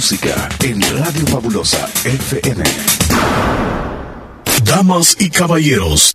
música en Radio Fabulosa FM. Damas y caballeros,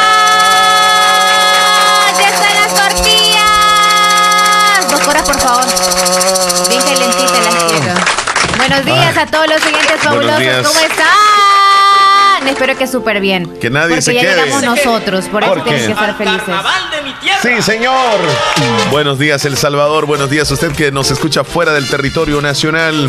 ¡Ya por favor. Bien calentita las quiero. Buenos días a todos los siguientes fabulosos. ¿Cómo están? Espero que súper bien. Que nadie Porque se ya quede. llegamos nosotros, por eso ¿Por tienen que estar felices. Sí, señor. Buenos días, El Salvador. Buenos días, usted que nos escucha fuera del territorio nacional.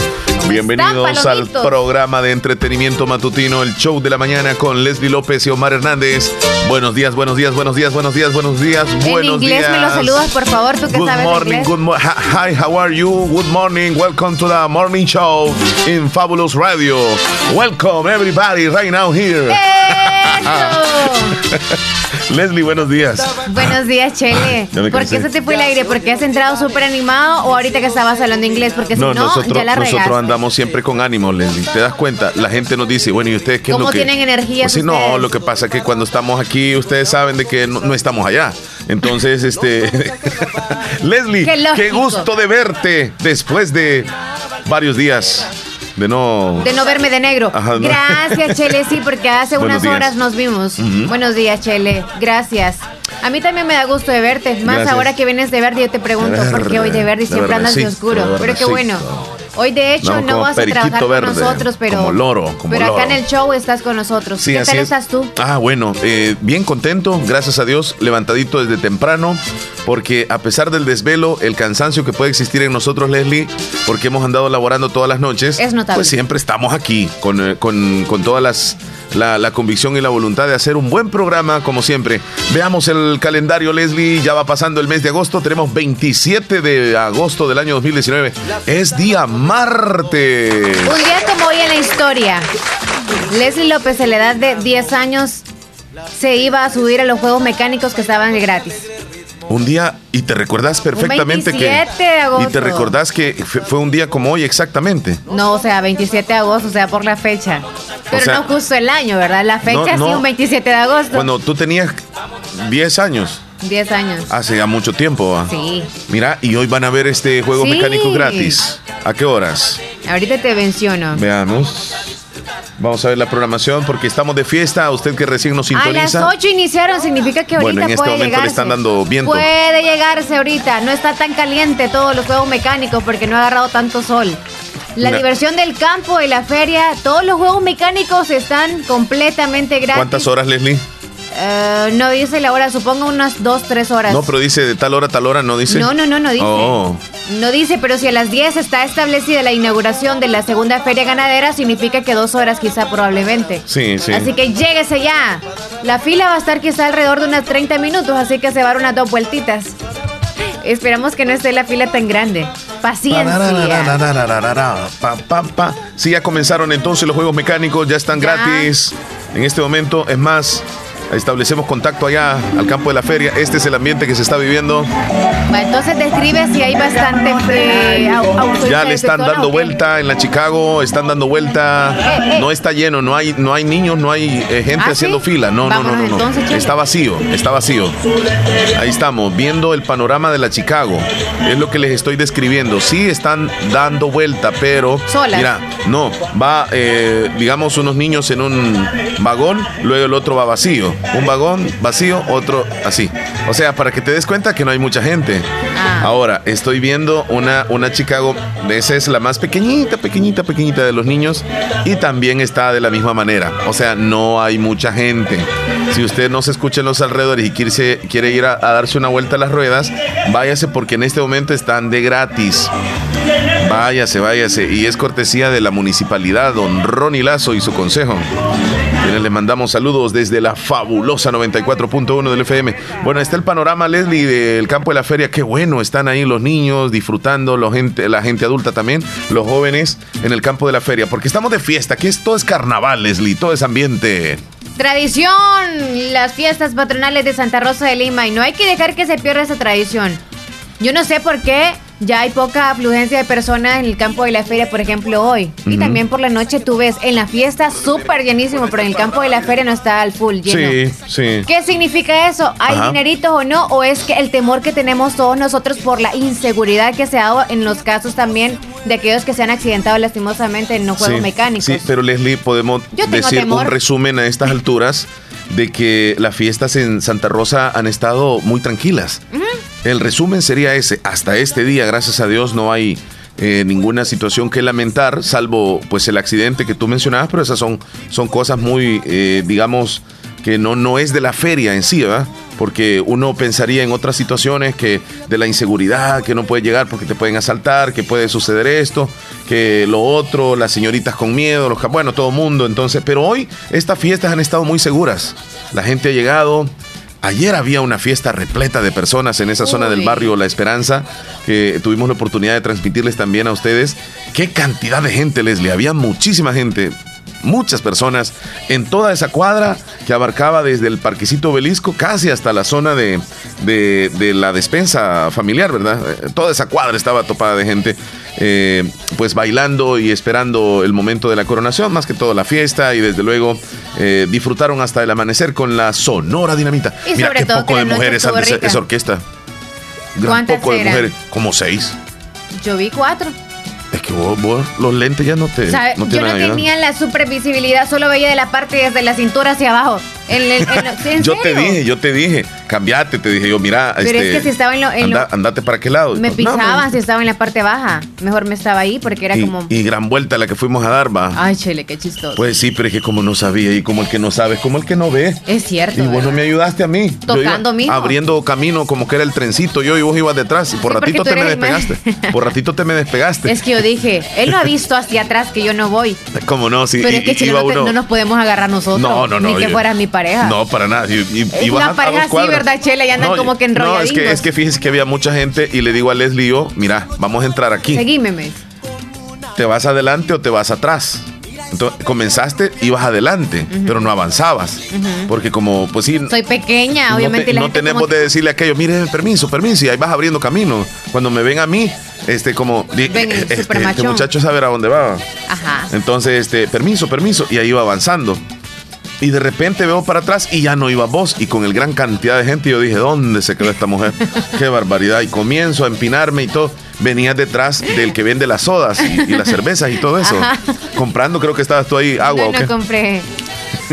Bienvenidos al programa de entretenimiento matutino, el show de la mañana con Leslie López y Omar Hernández. Buenos días, buenos días, buenos días, buenos días, buenos días, En buenos inglés días. me lo saludas, por favor, tú que Good sabes morning, inglés. good morning. Hi, how are you? Good morning. Welcome to the morning show in Fabulous Radio. Welcome everybody right now here. ¡Eso! Leslie, buenos días. Buenos días, Chele. ¿Por qué se te fue el aire? ¿Porque has entrado súper animado o ahorita que estabas hablando inglés? Porque si no, nosotros, ya la nosotros regaste. andamos siempre con ánimo, Leslie. ¿Te das cuenta? La gente nos dice, bueno, ¿y ustedes qué es ¿Cómo lo que...? tienen energías Pues sí, no, lo que pasa es que cuando estamos aquí, ustedes saben de que no, no estamos allá. Entonces, este... Leslie, Qué gusto de verte después de varios días de no... De no verme de negro. Ajá, no. Gracias, Chele, sí, porque hace Buenos unas días. horas nos vimos. Buenos días, Chele. Gracias. A mí también me da gusto de verte. Más Gracias. ahora que vienes de verde, yo te pregunto por qué hoy de verde y siempre andas de oscuro. Pero qué bueno. Hoy, de hecho, No, no, vas a trabajar con verde, nosotros, pero. como loro, como pero acá en el show estás con nosotros. Sí, ¿Qué así tal es. estás tú? Ah, bueno, eh, bien contento, gracias a Dios, levantadito desde temprano, porque a pesar del desvelo, el cansancio que puede existir en nosotros, Leslie, porque hemos andado laborando todas las noches, Es notable. pues siempre estamos aquí con, eh, con- con todas las... La, la convicción y la voluntad de hacer un buen programa, como siempre. Veamos el calendario, Leslie. Ya va pasando el mes de agosto. Tenemos 27 de agosto del año 2019. Es día martes. Un día como hoy en la historia, Leslie López, a la edad de 10 años, se iba a subir a los juegos mecánicos que estaban gratis. Un día, y te recordás perfectamente 27 que. de agosto. Y te recordás que fue un día como hoy exactamente. No, o sea, 27 de agosto, o sea, por la fecha. Pero sea, no justo el año, ¿verdad? La fecha no, sí, no. un 27 de agosto. Cuando tú tenías 10 años, 10 años. hace ya mucho tiempo. ¿va? Sí. Mira, y hoy van a ver este juego Sí. mecánico gratis. ¿A qué horas? Ahorita te menciono. Veamos. Vamos a ver la programación porque estamos de fiesta. Usted que recién nos A las sintoniza. 8 iniciaron, significa que ahorita Bueno, en este puede momento le llegarse. están dando viento. Puede llegarse ahorita. No está tan caliente todos los juegos mecánicos porque no ha agarrado tanto sol. La diversión del campo y la feria, todos los juegos mecánicos están completamente gratis. ¿Cuántas horas, Leslie? Eh, no dice la hora, supongo unas 2, 3 horas. No, pero dice de tal hora a tal hora, ¿no dice? No, no, no, no dice. Oh. No dice, pero si a las 10 está establecida la inauguración de la segunda feria ganadera, significa que dos horas quizá probablemente. Sí, sí. Así que lléguese ya. La fila va a estar quizá alrededor de unas 30 minutos, así que se va a dar unas dos vueltitas. Esperamos que no esté la fila tan grande. Paciencia. Pa, pa, pa. Sí, ya comenzaron entonces los juegos mecánicos, ya están Ya. gratis. En este momento, es más, establecemos contacto allá al campo de la feria. Este es el ambiente que se está viviendo. Entonces describe si hay bastante eh, Ya le están dando vuelta en la Chicago, están dando vuelta. Eh, eh. No está lleno, no hay, no hay niños, no hay eh, gente ¿Ah, haciendo sí? fila. No, no, no, no, no. entonces, Chele. Está vacío, está vacío. Ahí estamos, viendo el panorama de la Chicago. Es lo que les estoy describiendo. Sí están dando vuelta, pero. Solas. Mira, no, va, eh, digamos, unos niños en un vagón, luego el otro va vacío. Un vagón vacío, otro así. O sea, para que te des cuenta que no hay mucha gente. Ah. Ahora, estoy viendo una, una Chicago, esa es la más pequeñita, pequeñita, pequeñita de los niños y también está de la misma manera. O sea, no hay mucha gente. Si usted no se escucha en los alrededores y quiere, quiere ir a, a darse una vuelta a las ruedas, váyase porque en este momento están de gratis. Váyase, váyase. Y es cortesía de la municipalidad, don Ronnie Lazo y su consejo. Le mandamos saludos desde la fabulosa 94.1 del FM. Bueno, está el panorama, Leslie, del campo de la feria. Qué bueno, están ahí los niños disfrutando, la gente adulta también, los jóvenes en el campo de la feria, porque estamos de fiesta, que esto es carnaval, Leslie, todo es ambiente. Tradición, las fiestas patronales de Santa Rosa de Lima y no hay que dejar que se pierda esa tradición. Yo no sé por qué ya hay poca afluencia de personas en el campo de la feria, por ejemplo, hoy. Y también por la noche tú ves en la fiesta súper llenísimo, pero en el campo de la feria no está al full lleno. Sí, sí. ¿Qué significa eso? ¿Hay dineritos o no? ¿O es que el temor que tenemos todos nosotros por la inseguridad que se ha dado en los casos también de aquellos que se han accidentado lastimosamente en los juegos mecánicos? Sí, pero Leslie, podemos decir un resumen a estas alturas de que las fiestas en Santa Rosa han estado muy tranquilas. El resumen sería ese. Hasta este día, gracias a Dios, no hay eh, ninguna situación que lamentar, salvo pues el accidente que tú mencionabas, pero esas son, son cosas muy, eh, digamos, que no, no es de la feria en sí, ¿verdad? Porque uno pensaría en otras situaciones que de la inseguridad, que no puede llegar porque te pueden asaltar, que puede suceder esto, que lo otro, las señoritas con miedo, los, bueno, todo mundo. Entonces, pero hoy estas fiestas han estado muy seguras. La gente ha llegado, Ayer había una fiesta repleta de personas en esa zona del barrio La Esperanza, que tuvimos la oportunidad de transmitirles también a ustedes. Qué cantidad de gente, Leslie. Había muchísima gente, muchas personas en toda esa cuadra que abarcaba desde el parquecito obelisco casi hasta la zona de, de, la despensa familiar, ¿verdad? Eh, toda esa cuadra estaba topada de gente. Eh, pues bailando y esperando el momento de la coronación, más que todo la fiesta y desde luego eh, disfrutaron hasta el amanecer con la sonora dinamita. Y Mira qué poco de mujeres esa orquesta. Gran poco de mujeres, como seis. Yo vi cuatro. Es que vos, los lentes ya no te. No yo no tenía la supervisibilidad, solo veía de la parte desde la cintura hacia abajo. yo te dije, yo te dije, cambiate, te dije yo, mira. Pero es que este, si estaba en lo. andate para qué lado. Me pisaban si estaba en la parte baja. Mejor me estaba ahí porque era como. Y gran vuelta la que fuimos a dar, va. Ay, chele, qué chistoso. Pues sí, pero es que como no sabía y como el que no sabe es como el que no ve. Es cierto. Y vos no me ayudaste a mí. Tocando mismo. Abriendo camino como que era el trencito yo y vos ibas detrás. Y por ratito te me despegaste. por ratito te me despegaste. Es que yo dije, él lo ha visto hacia atrás que yo no voy. ¿Cómo no? Sí. Pero es que chile, no, nos podemos agarrar nosotros. No, no, no. Ni que fuera mi pareja. No, para nada. Y, y, una pareja así, ¿verdad, Chela? Y andan como que enrolladitos. No, es que, es que fíjese que había mucha gente y le digo a Leslie yo, mira, vamos a entrar aquí. Seguime, ¿Te vas adelante o te vas atrás? Entonces, comenzaste, ibas adelante, pero no avanzabas. Porque como, pues sí... Soy pequeña, obviamente. no tenemos de decirle a aquellos, mire, permiso, permiso, y ahí vas abriendo camino. Cuando me ven a mí, este, como, ven, este, este muchacho sabe a dónde va. Ajá. Entonces, este, permiso, permiso, y ahí iba avanzando. Y de repente veo para atrás y ya no iba vos. Y con el gran cantidad de gente yo dije, ¿dónde se quedó esta mujer? Qué barbaridad. Y comienzo a empinarme y todo. Venía detrás del que vende las sodas y, las cervezas y todo eso. Comprando, creo que estabas tú ahí agua. No, no compré.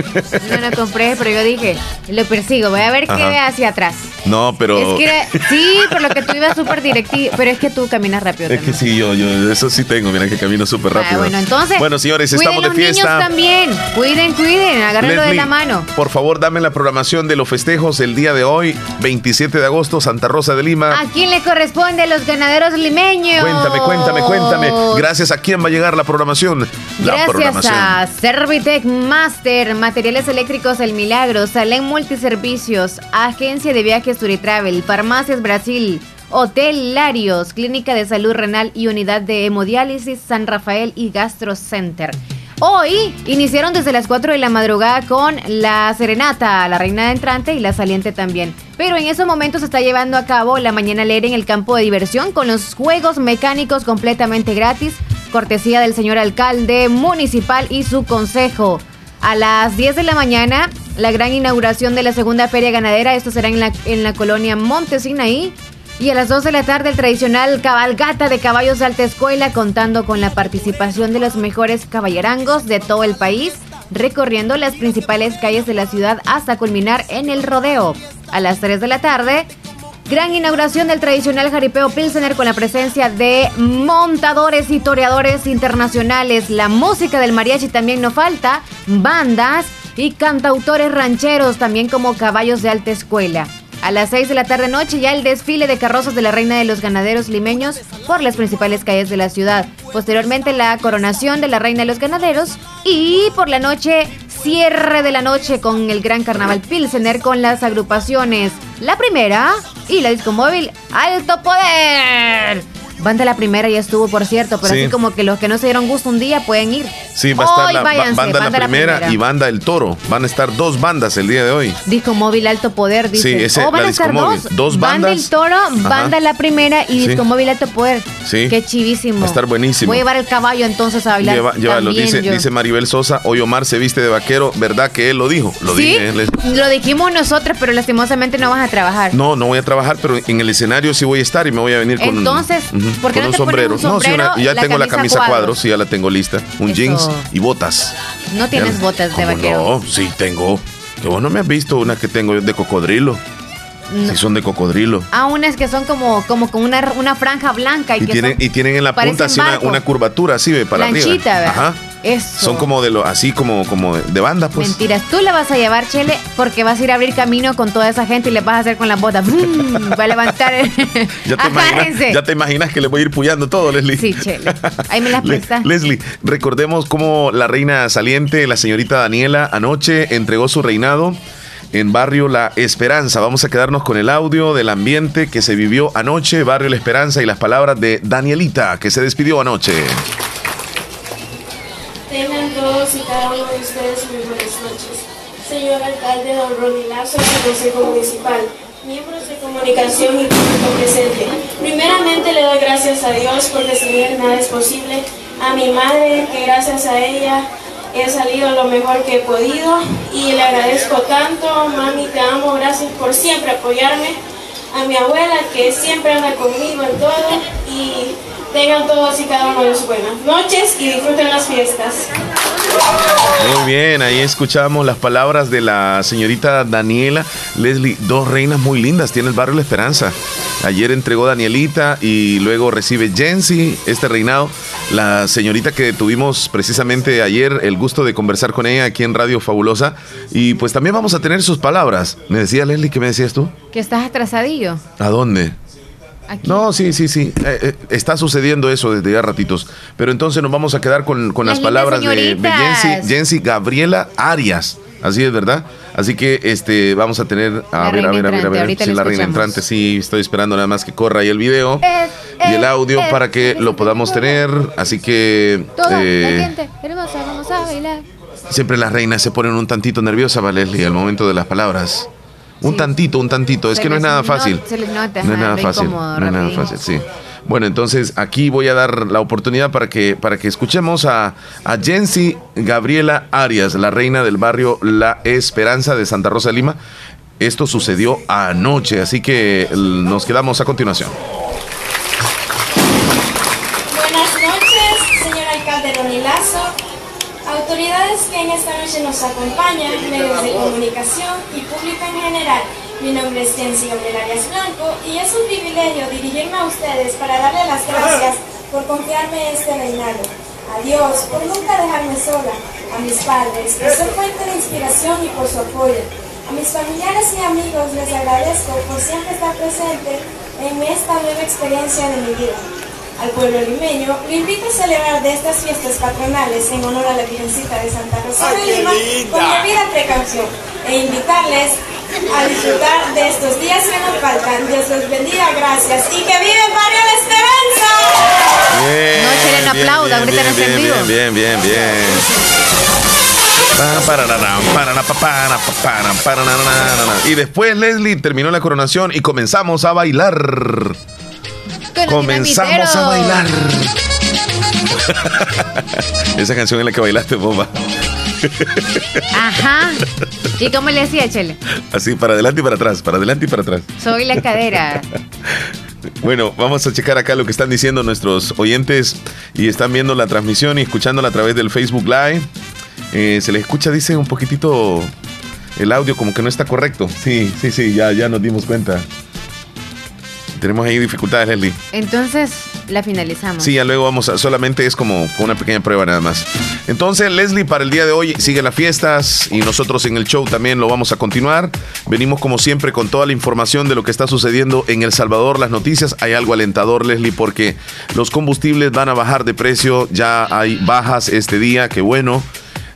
No, no compré, pero yo dije, lo persigo, voy a ver qué ve hacia atrás. No, pero. Es que sí, por lo que tú ibas súper directivo, pero es que tú caminas rápido. Es que sí, yo, yo, eso sí tengo, mira que camino súper ah, rápido. bueno, entonces. Bueno, señores, estamos de fiesta. Niños también, cuiden, cuiden, agárrenlo de la mano. Por favor, dame la programación de los festejos el día de hoy, 27 de agosto, Santa Rosa de Lima. ¿A quién le corresponde los ganaderos limeños? Cuéntame, cuéntame, cuéntame. Gracias a quién va a llegar la programación. La Gracias a Servitec Master, Materiales Eléctricos El Milagro, Salén Multiservicios, Agencia de Viajes Turitravel, Farmacias Brasil, Hotel Larios, Clínica de Salud Renal y Unidad de Hemodiálisis San Rafael y Gastro Center. Hoy iniciaron desde las 4 de la madrugada con la serenata, la reina entrante y la saliente también. Pero en esos momentos se está llevando a cabo la mañana leer en el campo de diversión con los juegos mecánicos completamente gratis, cortesía del señor alcalde municipal y su consejo. A las 10 de la mañana, la gran inauguración de la segunda feria ganadera. Esto será en la, en la colonia Montesinaí. Y a las 2 de la tarde, el tradicional cabalgata de caballos alta escuela, contando con la participación de los mejores caballerangos de todo el país, recorriendo las principales calles de la ciudad hasta culminar en el rodeo. A las 3 de la tarde, Gran inauguración del tradicional jaripeo Pilsener con la presencia de montadores y toreadores internacionales. La música del mariachi también no falta, bandas y cantautores rancheros, también como caballos de alta escuela. A las 6 de la tarde noche ya el desfile de carrozas de la Reina de los Ganaderos limeños por las principales calles de la ciudad. Posteriormente la coronación de la Reina de los Ganaderos y por la noche cierre de la noche con el Gran Carnaval Pilsener con las agrupaciones La Primera y la Disco Móvil Alto Poder. Banda La Primera ya estuvo, por cierto, pero así como que los que no se dieron gusto un día pueden ir. Sí, va a estar la banda, la, primera y Banda El Toro. Van a estar dos bandas el día de hoy. Disco Móvil Alto Poder, dice. Sí, ese, oh, van a estar dos. Dos bandas. Banda El Toro, Banda La Primera y Disco Móvil Alto Poder. Sí. Qué chivísimo. Va a estar buenísimo. Voy a llevar el caballo entonces a bailar. Lleva, llévalo, dice, dice Maribel Sosa. Hoy Omar se viste de vaquero. ¿Verdad que él lo dijo? Lo ¿Sí? Lo dijimos nosotros, pero lastimosamente no vas a trabajar. No, no voy a trabajar, pero en el escenario sí voy a estar y me voy a venir con Entonces, ¿por qué no te sombrero? No, ya tengo la camisa cuadros, sí, ya la tengo lista. Un jeans y botas. No tienes botas de vaquero. No, sí tengo. Que vos no me has visto una que tengo de cocodrilo. Sí, son de cocodrilo. Ah, unas que son como, como con una, una franja blanca. Y, tienen, y tienen en la punta así una, curvatura así, ve, para arriba. ¿verdad? Ajá. Eso. Son como de lo, así como, como de banda, pues. Mentiras, tú la vas a llevar, Chele, porque vas a ir a abrir camino con toda esa gente y le vas a hacer con las botas. Va a levantar. ya, te imaginas, ya te imaginas que le voy a ir puyando todo, Leslie. Sí, Chele. Ahí me las prestas. Leslie, recordemos cómo la reina saliente, la señorita Daniela, anoche entregó su reinado en Barrio La Esperanza. Vamos a quedarnos con el audio del ambiente que se vivió anoche, Barrio La Esperanza, y las palabras de Danielita, que se despidió anoche. Y cada uno de ustedes muy buenas noches. Señor alcalde Don Ronnie Lazo del Consejo Municipal, miembros de comunicación y público presente. Primeramente le doy gracias a Dios porque sin él nada es posible. A mi madre, que gracias a ella he salido lo mejor que he podido y le agradezco tanto, mami, te amo, gracias por siempre apoyarme, a mi abuela que siempre anda conmigo en todo y tengan todos y cada uno de sus buenas noches y disfruten las fiestas. Muy bien, ahí escuchamos las palabras de la señorita Daniela Leslie, dos reinas muy lindas, tiene el barrio La Esperanza. Ayer entregó Danielita y luego recibe Jensi este reinado. La señorita que tuvimos precisamente ayer el gusto de conversar con ella aquí en Radio Fabulosa. Y pues también vamos a tener sus palabras. Me decía Leslie, ¿qué me decías tú? Que estás atrasadillo. ¿A dónde? No, sí, sí, sí. Eh, eh, está sucediendo eso desde ya ratitos. Pero entonces nos vamos a quedar con, las, palabras de, Jensi, Gabriela Arias. Así es, ¿verdad? Así que este vamos a tener a ver, a ver, a ver, a ver, si la reina entrante, sí, estoy esperando nada más que corra ahí el video y el audio para que lo podamos tener. Así que eh, vamos a bailar. Siempre las reinas se ponen un tantito nerviosas, Valeria, al momento de las palabras. Un tantito, un tantito. Es que no es nada fácil. No, es nada fácil. No es nada fácil, sí. Bueno, entonces aquí voy a dar la oportunidad para que, para que escuchemos a, a Jensi Gabriela Arias, la reina del barrio La Esperanza de Santa Rosa de Lima. Esto sucedió anoche, así que nos quedamos a continuación. Buenas noches, señor alcalde Ronilazo autoridades que en esta noche nos acompañan, medios de comunicación y público en general. Mi nombre es Jensi Gabriel Arias Blanco y es un privilegio dirigirme a ustedes para darle las gracias por confiarme este reinado. A Dios por nunca dejarme sola, a mis padres por ser fuente de inspiración y por su apoyo. A mis familiares y amigos les agradezco por siempre estar presente en esta nueva experiencia de mi vida al pueblo limeño, lo invito a celebrar de estas fiestas patronales en honor a la Virgencita de Santa Rosa de Lima con debida precaución e invitarles a disfrutar de estos días que nos faltan. Dios los bendiga, gracias y que vive Barrio La Esperanza. Bien, no quieren aplauda, ahorita no bien, bien, bien, bien, bien. Y después Leslie terminó la coronación y comenzamos a bailar. Comenzamos a bailar. Esa canción en la que bailaste, boba. Ajá. ¿Y cómo le hacía, Chele? Así, para adelante y para atrás, para adelante y para atrás. Soy la cadera. Bueno, vamos a checar acá lo que están diciendo nuestros oyentes y están viendo la transmisión y escuchándola a través del Facebook Live. Eh, se les escucha, dice, un poquitito el audio como que no está correcto. Sí, sí, sí, ya, ya nos dimos cuenta. Tenemos ahí dificultades, Leslie. Entonces, la finalizamos. Sí, ya luego vamos a. Solamente es como una pequeña prueba nada más. Entonces, Leslie, para el día de hoy sigue las fiestas y nosotros en el show también lo vamos a continuar. Venimos como siempre con toda la información de lo que está sucediendo en El Salvador, las noticias. Hay algo alentador, Leslie, porque los combustibles van a bajar de precio. Ya hay bajas este día, qué bueno.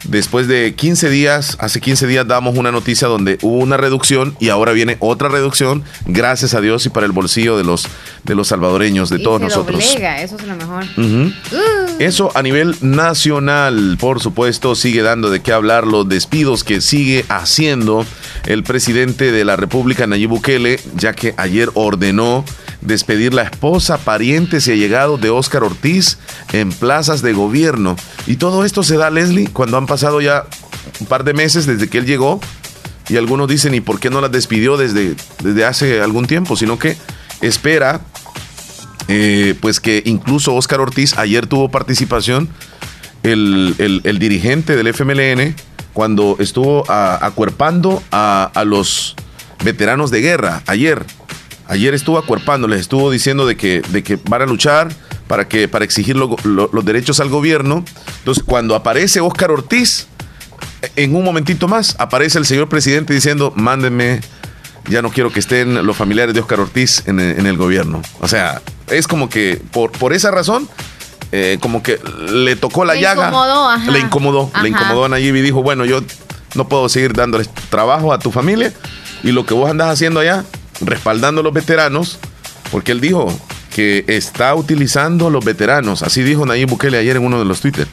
Después de 15 días, hace 15 días damos una noticia donde hubo una reducción y ahora viene otra reducción, gracias a Dios y para el bolsillo de los, de los salvadoreños, de todos nosotros. eso es lo mejor. Uh. Eso a nivel nacional, por supuesto, sigue dando de qué hablar los despidos que sigue haciendo el presidente de la República, Nayib Bukele, ya que ayer ordenó despedir la esposa, parientes y allegados de Óscar Ortiz en plazas de gobierno. Y todo esto se da, Leslie, cuando han pasado ya un par de meses desde que él llegó. Y algunos dicen, ¿y por qué no las despidió desde, desde hace algún tiempo? Sino que espera, eh, pues que incluso Óscar Ortiz ayer tuvo participación, el, dirigente del FMLN, cuando estuvo acuerpando a los veteranos de guerra ayer Ayer estuvo acuerpándoles, estuvo diciendo de que, de que van a luchar para, que, para exigir los derechos al gobierno. Entonces, cuando aparece Óscar Ortiz, en un momentito más, aparece el señor presidente diciendo, mándenme, ya no quiero que estén los familiares de Óscar Ortiz en, el gobierno. O sea, es como que por, por esa razón, eh, como que le tocó la llaga. Le incomodó, le incomodó a Nayib y dijo, bueno, yo no puedo seguir dándoles trabajo a tu familia y lo que vos andás haciendo allá, respaldando a los veteranos, porque él dijo que está utilizando a los veteranos, así dijo Nayib Bukele ayer en uno de los Twitter,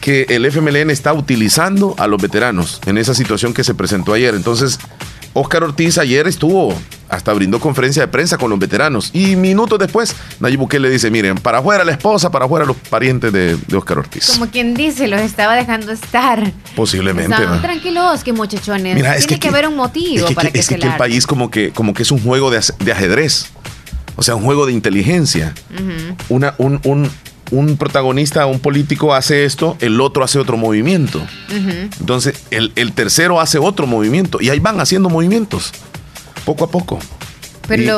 que el FMLN está utilizando a los veteranos en esa situación que se presentó ayer. Entonces, Óscar Ortiz ayer estuvo, hasta brindó conferencia de prensa con los veteranos. Y minutos después, Nayib Bukele dice, miren, para afuera la esposa, para afuera los parientes de, de Óscar Ortiz. Como quien dice, los estaba dejando estar. Posiblemente. Estaban tranquilos, que muchachones. Mira, Tiene que, haber un motivo para que, es que, el país como que, como que es un juego de, ajedrez. O sea, un juego de inteligencia. Una, un, un, un protagonista, un político hace esto, el otro hace otro movimiento. Entonces, el, tercero hace otro movimiento y ahí van haciendo movimientos, poco a poco.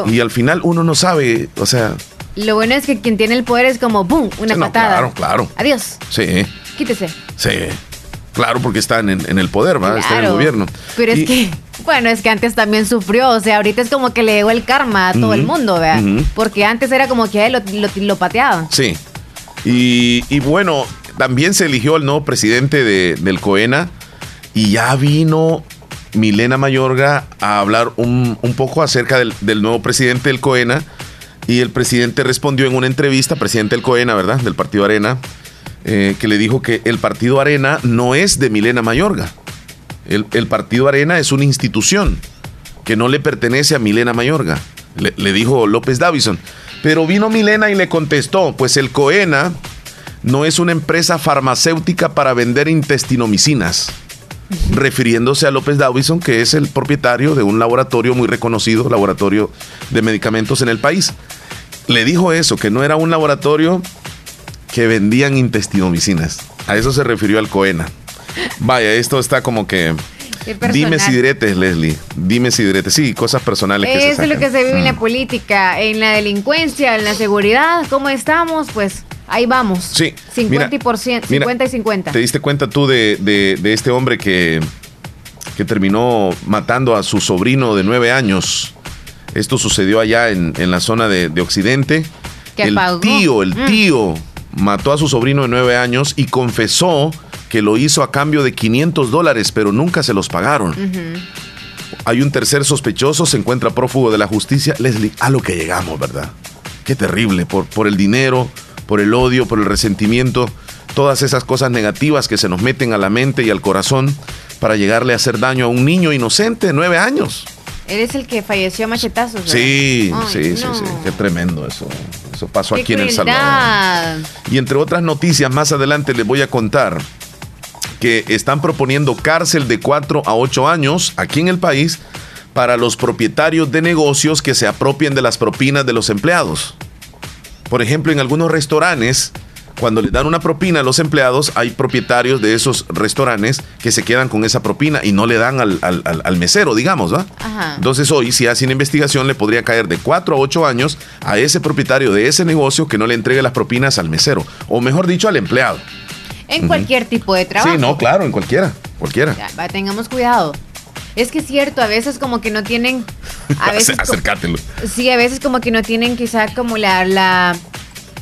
y, al final uno no sabe, o sea... Lo bueno es que quien tiene el poder es como, ¡boom!, una patada. Claro, claro. Adiós. Sí. Quítese. Sí. Claro, porque están en, el poder, ¿va? Están en el gobierno. Pero es que, bueno, es que antes también sufrió, o sea, ahorita es como que le llegó el karma a todo el mundo, ¿verdad? Porque antes era como que a él lo, lo pateaban. Sí, y, bueno, también se eligió el nuevo presidente de, del COENA y ya vino Milena Mayorga a hablar un, poco acerca del, nuevo presidente del COENA y el presidente respondió en una entrevista, presidente del COENA, ¿verdad? Del Partido Arena, eh, que le dijo que el Partido Arena no es de Milena Mayorga. El, Partido Arena es una institución que no le pertenece a Milena Mayorga, le, le dijo López Davison. Pero vino Milena y le contestó, pues el Coena no es una empresa farmacéutica para vender intestinomicinas, refiriéndose a López Davison, que es el propietario de un laboratorio muy reconocido, laboratorio de medicamentos en el país. Le dijo eso, que no era un laboratorio que vendían intestinomicinas. A eso se refirió al Coena. Vaya, esto está como que Dime si diretes, Leslie. Dime si diretes. Sí, cosas personales. Que Eso es lo que se vive en la mm. política, en la delincuencia, en la seguridad. ¿Cómo estamos? Pues ahí vamos. Sí. 50, y, 50 y 50. ¿Te diste cuenta tú de, este hombre que, que terminó matando a su sobrino de nueve años? Esto sucedió allá en, la zona de, Occidente. el tío, el mm. tío mató a su sobrino de nueve años y confesó que lo hizo a cambio de 500 dólares, pero nunca se los pagaron. Hay un tercer sospechoso, se encuentra prófugo de la justicia. Leslie, a lo que llegamos, ¿verdad? Qué terrible, por, por el dinero, por el odio, por el resentimiento, todas esas cosas negativas que se nos meten a la mente y al corazón para llegarle a hacer daño a un niño inocente de nueve años. Eres el que falleció a machetazos. Sí, sí, sí, sí. Qué tremendo eso. Eso pasó aquí en El Salvador. Y entre otras noticias, más adelante les voy a contar que están proponiendo cárcel de 4 a 8 años aquí en el país para los propietarios de negocios que se apropien de las propinas de los empleados. Por ejemplo, en algunos restaurantes, cuando le dan una propina a los empleados, hay propietarios de esos restaurantes que se quedan con esa propina y no le dan al, mesero, digamos, ¿va? Entonces hoy, si hacen investigación, le podría caer de 4 a 8 años a ese propietario de ese negocio que no le entregue las propinas al mesero, o mejor dicho, al empleado. En cualquier tipo de trabajo. Sí, no, claro, en cualquiera, cualquiera. tengamos cuidado. Es que es cierto, a veces como que no tienen... A veces Acercátelo. sí, a veces como que no tienen quizá como la, la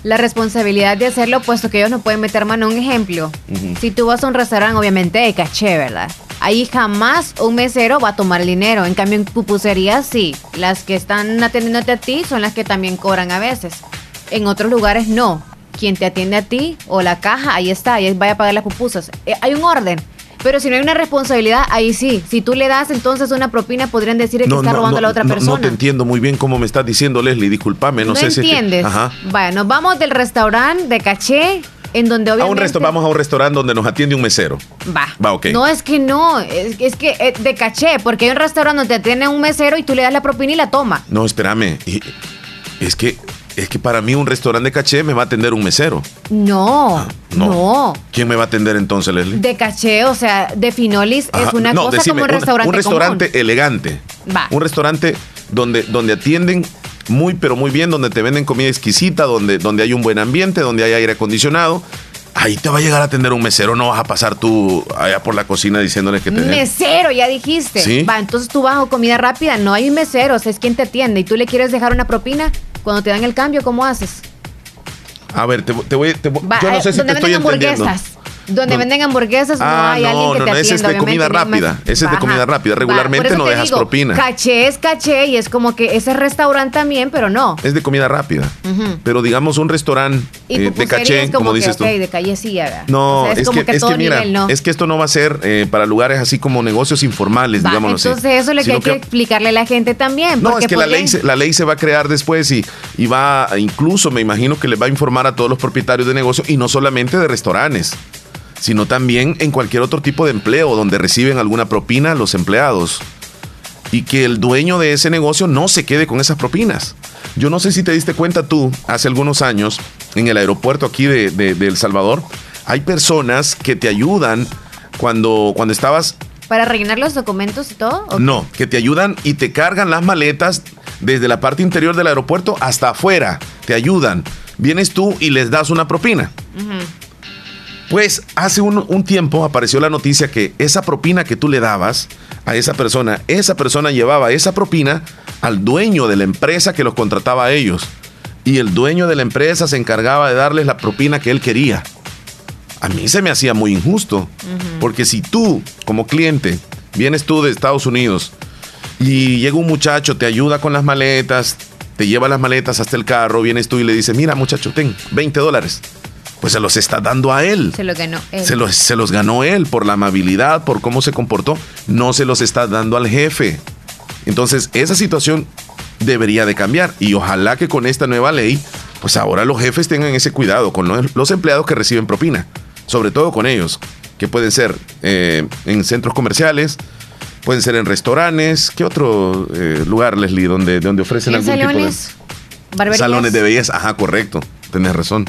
la responsabilidad de hacerlo, puesto que ellos no pueden meter mano. Un ejemplo, si tú vas a un restaurante, obviamente de caché, ¿verdad? Ahí jamás un mesero va a tomar el dinero. En cambio, en pupuserías sí. Las que están atendiéndote a ti son las que también cobran a veces. En otros lugares no. Quien te atiende a ti o la caja, ahí está, ahí vaya a pagar las pupusas. Eh, hay un orden. Pero si no hay una responsabilidad, ahí sí. Si tú le das entonces una propina, podrían decir que está robando a la otra persona. No te entiendo muy bien cómo me estás diciendo, Leslie. Discúlpame, no, sé si. entiendes? Ajá. Bueno, nos vamos del restaurante de caché en donde obviamente... A un vamos a un restaurante donde nos atiende un mesero. Va. Va, ok. No, es que no, es, que eh, de caché, porque hay un restaurante donde te atiende un mesero y tú le das la propina y la toma. No, espérame. Es que es que para mí un restaurante de caché me va a atender un mesero. No, ah, no, ¿Quién me va a atender entonces, Leslie? De caché, o sea, de Finolis es una cosa como un restaurante. Un restaurante elegante. Va. Un restaurante donde, donde atienden muy, pero muy bien, donde te venden comida exquisita, donde, donde hay un buen ambiente, donde hay aire acondicionado. Ahí te va a llegar a atender un mesero, no vas a pasar tú allá por la cocina diciéndole que te. Mesero, ya dijiste. ¿Sí? Va, entonces tú vas a comida rápida, no hay un mesero, o sea, es quien te atiende y tú le quieres dejar una propina, cuando te dan el cambio, ¿cómo haces? A ver, te, voy, te, yo no sé si te estoy entendiendo. Donde venden hamburguesas no ah, hay alguien que te atienda. Ese es de comida rápida. Ese es de comida rápida. Regularmente no dejas propina. Caché es caché y es como que ese restaurante también, pero no. Es de comida rápida. Pero digamos un restaurante eh, de caché, como, dices tú. de calle sí, No, es, que, es que mira, es que esto no va a ser eh, para lugares así como negocios informales, digámoslo así. Entonces eso le hay que, explicarle a la gente también. No, es que la ley, se, la ley se va a crear después y, y va, incluso me imagino que le va a informar a todos los propietarios de negocios y no solamente de restaurantes sino también en cualquier otro tipo de empleo donde reciben alguna propina los empleados. Y que el dueño de ese negocio no se quede con esas propinas. Yo no sé si te diste cuenta tú, hace algunos años, en el aeropuerto aquí de, El Salvador, hay personas que te ayudan cuando, cuando estabas... ¿Para rellenar los documentos y todo? No, que te ayudan y te cargan las maletas desde la parte interior del aeropuerto hasta afuera. Te ayudan. Vienes tú y les das una propina. Pues hace un, tiempo apareció la noticia que esa propina que tú le dabas a esa persona, esa persona llevaba esa propina al dueño de la empresa que los contrataba a ellos. Y el dueño de la empresa se encargaba de darles la propina que él quería. A mí se me hacía muy injusto, porque si tú, como cliente, vienes tú de Estados Unidos y llega un muchacho, te ayuda con las maletas, te lleva las maletas hasta el carro, vienes tú y le dices, mira muchacho, ten 20 dólares pues se los está dando a él. Se los ganó él. Se los, se los ganó él por la amabilidad, por cómo se comportó. No se los está dando al jefe. Entonces, esa situación debería de cambiar. Y ojalá que con esta nueva ley, pues ahora los jefes tengan ese cuidado con los, empleados que reciben propina. Sobre todo con ellos, que pueden ser eh, en centros comerciales, pueden ser en restaurantes. ¿Qué otro eh, lugar, Leslie, donde, donde ofrecen algún salones, tipo de... Salones de belleza. Ajá, correcto. Tenés razón.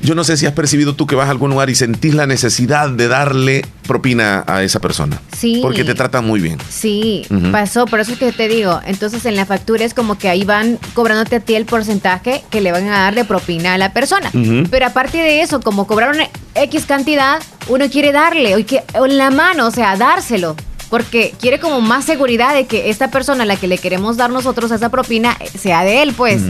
Yo no sé si has percibido tú que vas a algún lugar y sentís la necesidad de darle propina a esa persona. Sí. Porque te tratan muy bien. Sí, pasó, por eso es que te digo. Entonces en la factura es como que ahí van cobrándote a ti el porcentaje que le van a dar de propina a la persona. Pero aparte de eso, como cobraron X cantidad, uno quiere darle, o en la mano, o sea, dárselo porque quiere como más seguridad de que esta persona a la que le queremos dar nosotros esa propina eh, sea de él, pues.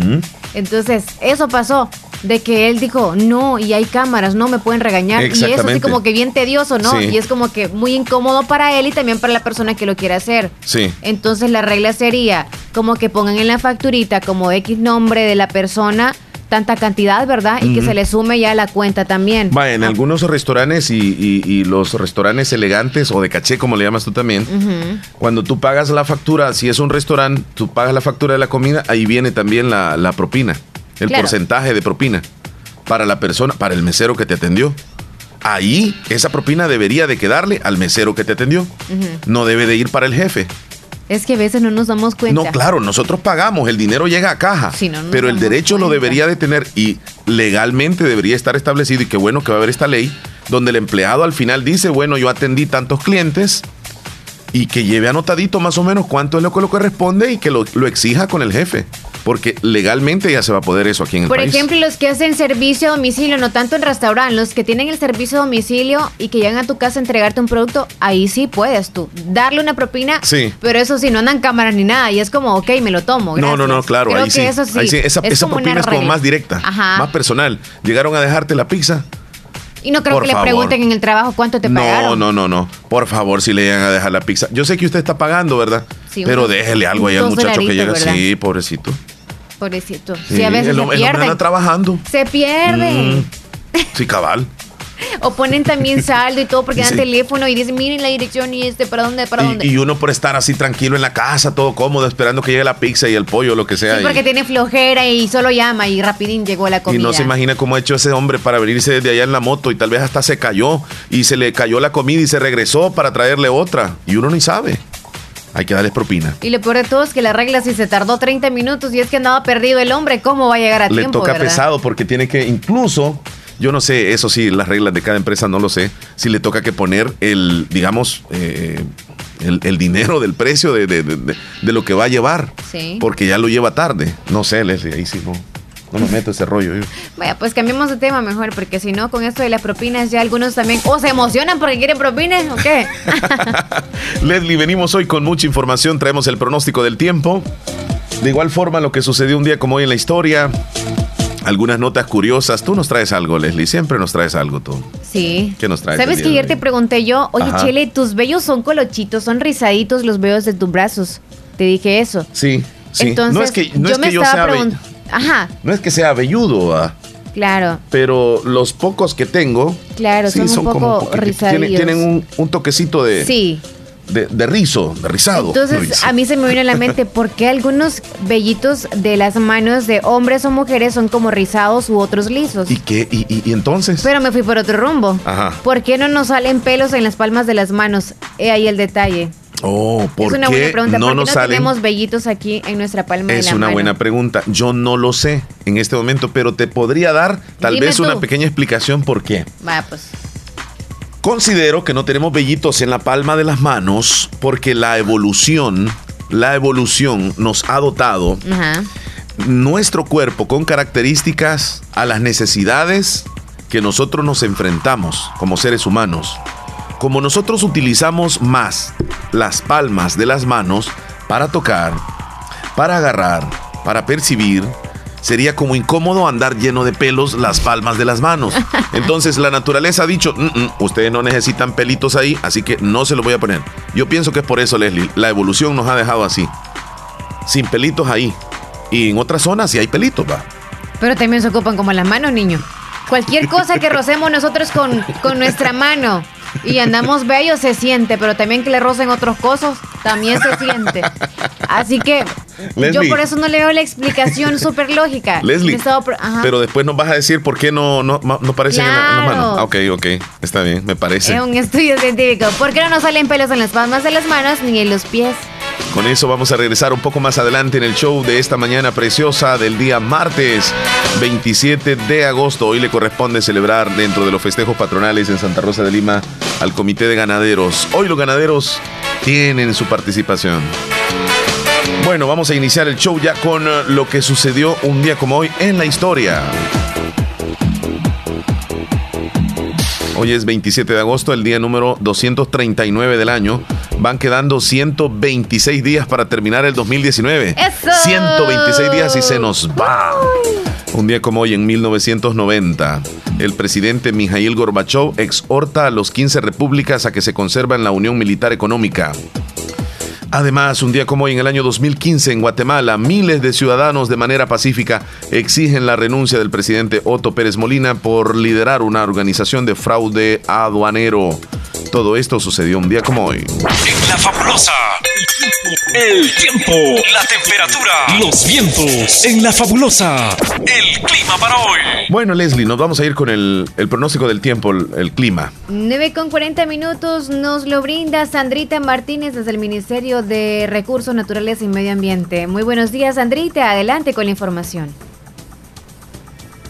Entonces, eso pasó de que él dijo, no, y hay cámaras, no me pueden regañar. Y eso así como que bien tedioso, ¿no? Y es como que muy incómodo para él y también para la persona que lo quiere hacer. Sí. Entonces la regla sería como que pongan en la facturita como X nombre de la persona tanta cantidad, ¿verdad? Y que se le sume ya la cuenta también. Va, en ah. algunos restaurantes y, los restaurantes elegantes o de caché, como le llamas tú también, cuando tú pagas la factura, si es un restaurante, tú pagas la factura de la comida, ahí viene también la, propina, el porcentaje de propina para la persona, para el mesero que te atendió. Ahí esa propina debería de quedarle al mesero que te atendió. No debe de ir para el jefe. Es que a veces no nos damos cuenta. No, claro, nosotros pagamos, el dinero llega a caja, pero el derecho lo debería de tener y legalmente debería estar establecido y qué bueno que va a haber esta ley donde el empleado al final dice, bueno, yo atendí tantos clientes y que lleve anotadito más o menos cuánto es lo que le corresponde y que lo, lo exija con el jefe porque legalmente ya se va a poder eso aquí en el Por país. ejemplo, los que hacen servicio a domicilio, no tanto en restaurante, los que tienen el servicio a domicilio y que llegan a tu casa a entregarte un producto, ahí sí puedes tú darle una propina, Sí. pero eso sí, no andan cámaras ni nada y es como, ok, me lo tomo. No, no, no, claro, Creo ahí que sí. eso sí. Ahí sí, Esa, es esa propina es como más directa, Ajá. más personal. Llegaron a dejarte la pizza. Y no creo Por que le pregunten en el trabajo cuánto te No, pagaron. no, no, no. Por favor, si le llegan a dejar la pizza. Yo sé que usted está pagando, ¿verdad? Sí, Pero déjele algo ahí al muchacho que llega. ¿verdad? Sí, pobrecito. Pobrecito. Sí, Sí, a veces el, se el hombre anda pierden. trabajando. Se pierden. Mm, sí, cabal. O ponen también saldo y todo porque dan Sí. teléfono y dicen, miren la dirección y este, ¿para dónde? ¿Para dónde? Y, y uno por estar así tranquilo en la casa, todo cómodo, esperando que llegue la pizza y el pollo, lo que sea. Sí, y- porque tiene flojera y solo llama y rapidín llegó la Y comida. no se imagina cómo ha hecho ese hombre para venirse desde allá en la moto y tal vez hasta se cayó y se le cayó la comida y se regresó para traerle otra. Y uno ni sabe. Hay que darles propina. Y lo peor de todo es que la regla si se tardó 30 minutos y es que andaba perdido el hombre, ¿cómo va a llegar a Le tiempo, toca verdad? pesado porque tiene que incluso, yo no sé, eso sí, las reglas de cada empresa no lo sé, si le toca que poner el, digamos, eh, el, el dinero del precio de, de- de- lo que va a llevar. Sí. Porque ya lo lleva tarde. No sé, Leslie, ahí sí no, no me meto ese rollo. yo. Vaya, pues cambiemos de tema mejor, porque si no, con esto de las propinas ya algunos también o se emocionan porque quieren propinas o qué. Leslie, venimos hoy con mucha información, traemos el pronóstico del tiempo. De igual forma, lo que sucedió un día como hoy en la historia. Algunas notas curiosas. Tú nos traes algo, Leslie. Siempre nos traes algo tú. Sí. ¿Qué nos traes ¿Sabes que ayer te pregunté yo, oye, Ajá. Chile, tus vellos son colochitos, son rizaditos los vellos de tus brazos? Te dije eso. Sí, sí. Entonces, no es que, no yo es me que yo estaba preguntando. Ajá, no es que sea velludo, ah, claro, pero los pocos que tengo. claro, sí, son un poco poquiti- rizadillos. Tienen, tienen un, un toquecito de, Sí. De, de rizo, de rizado. Entonces, Rizo. a mí se me vino a la mente por qué algunos vellitos de las manos de hombres o mujeres son como rizados u otros lisos. ¿Y qué? ¿Y, y- y entonces? Pero me fui por otro rumbo. Ajá. ¿Por qué no nos salen pelos en las palmas de las manos? He ahí el detalle. oh, ¿por es una buena pregunta. no ¿Por qué nos no salen? tenemos vellitos aquí en nuestra palma de Es la una mano? buena pregunta. Yo no lo sé en este momento, pero te podría dar tal Dime vez tú. una pequeña explicación por qué. Va, pues. Considero que no tenemos vellitos en la palma de las manos porque la evolución, la evolución nos ha dotado nuestro cuerpo con características a las necesidades que nosotros nos enfrentamos como seres humanos. Como nosotros utilizamos más las palmas de las manos para tocar, para agarrar, para percibir, sería como incómodo andar lleno de pelos las palmas de las manos. Entonces la naturaleza ha dicho, "Mm, mm, ustedes no necesitan pelitos ahí, así que no se los voy a poner. Yo pienso que es por eso, Leslie, la evolución nos ha dejado así, sin pelitos ahí. Y en otras zonas sí hay pelitos, va. Pero también se ocupan como las manos, niño. Cualquier cosa que rocemos nosotros con, con nuestra mano y andamos bellos se siente, pero también que le rocen otros cosas también se siente. Así que yo Leslie. por eso no le veo la explicación súper lógica. Leslie, pero después nos vas a decir por qué no, no, no aparecen en, la- en las Claro. manos. Ah, Ok, ok, está bien, me parece. Es un estudio científico. ¿Por qué no nos salen pelos en las palmas de las manos ni en los pies? Con eso vamos a regresar un poco más adelante en el show de esta mañana preciosa del día martes 27 de agosto. Hoy le corresponde celebrar dentro de los festejos patronales en Santa Rosa de Lima al Comité de Ganaderos. Hoy los ganaderos tienen su participación. Bueno, vamos a iniciar el show ya con lo que sucedió un día como hoy en la historia. Hoy es 27 de agosto, el día número 239 del año. Van quedando 126 días para terminar el 2019. ¡Eso! 126 días y se nos va. Un día como hoy, en 1990, el presidente Mikhail Gorbachev exhorta a los 15 repúblicas a que se conservan la Unión Militar Económica. Además, un día como hoy en el año 2015 en Guatemala, miles de ciudadanos de manera pacífica exigen la renuncia del presidente Otto Pérez Molina por liderar una organización de fraude aduanero. Todo esto sucedió un día como hoy. La fabulosa. El tiempo. La temperatura. Los vientos. En la fabulosa. El clima para hoy. Bueno, Leslie, nos vamos a ir con el, el pronóstico del tiempo, el, el clima. 9 con 40 minutos nos lo brinda Sandrita Martínez desde el Ministerio de Recursos Naturales y Medio Ambiente. Muy buenos días, Sandrita. Adelante con la información.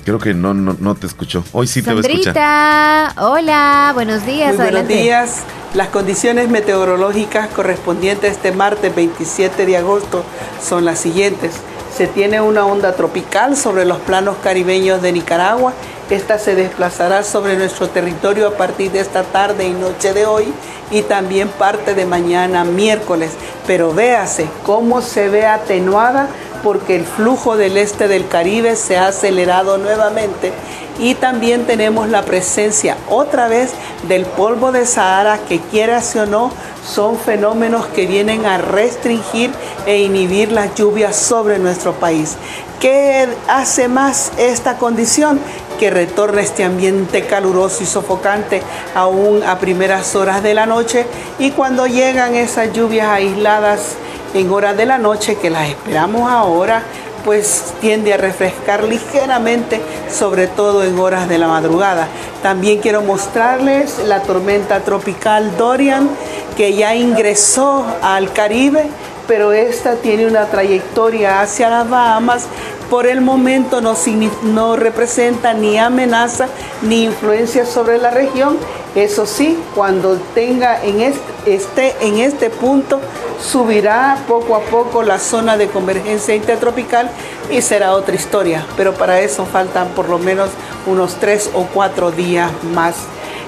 Creo que no, no, no te escuchó. Hoy sí te voy a escuchar. Hola, buenos días. Muy buenos días. Las condiciones meteorológicas correspondientes a este martes 27 de agosto son las siguientes. Se tiene una onda tropical sobre los planos caribeños de Nicaragua. Esta se desplazará sobre nuestro territorio a partir de esta tarde y noche de hoy y también parte de mañana miércoles. Pero véase cómo se ve atenuada porque el flujo del este del Caribe se ha acelerado nuevamente y también tenemos la presencia otra vez del polvo de Sahara que quieras o no son fenómenos que vienen a restringir e inhibir las lluvias sobre nuestro país. ¿Qué hace más esta condición? Que retorne este ambiente caluroso y sofocante aún a primeras horas de la noche y cuando llegan esas lluvias aisladas en horas de la noche que las esperamos ahora, pues tiende a refrescar ligeramente, sobre todo en horas de la madrugada. También quiero mostrarles la tormenta tropical Dorian, que ya ingresó al Caribe, pero esta tiene una trayectoria hacia las Bahamas. Por el momento no, no representa ni amenaza ni influencia sobre la región. Eso sí, cuando tenga en este, esté en este punto, subirá poco a poco la zona de convergencia intertropical y será otra historia. Pero para eso faltan por lo menos unos tres o cuatro días más.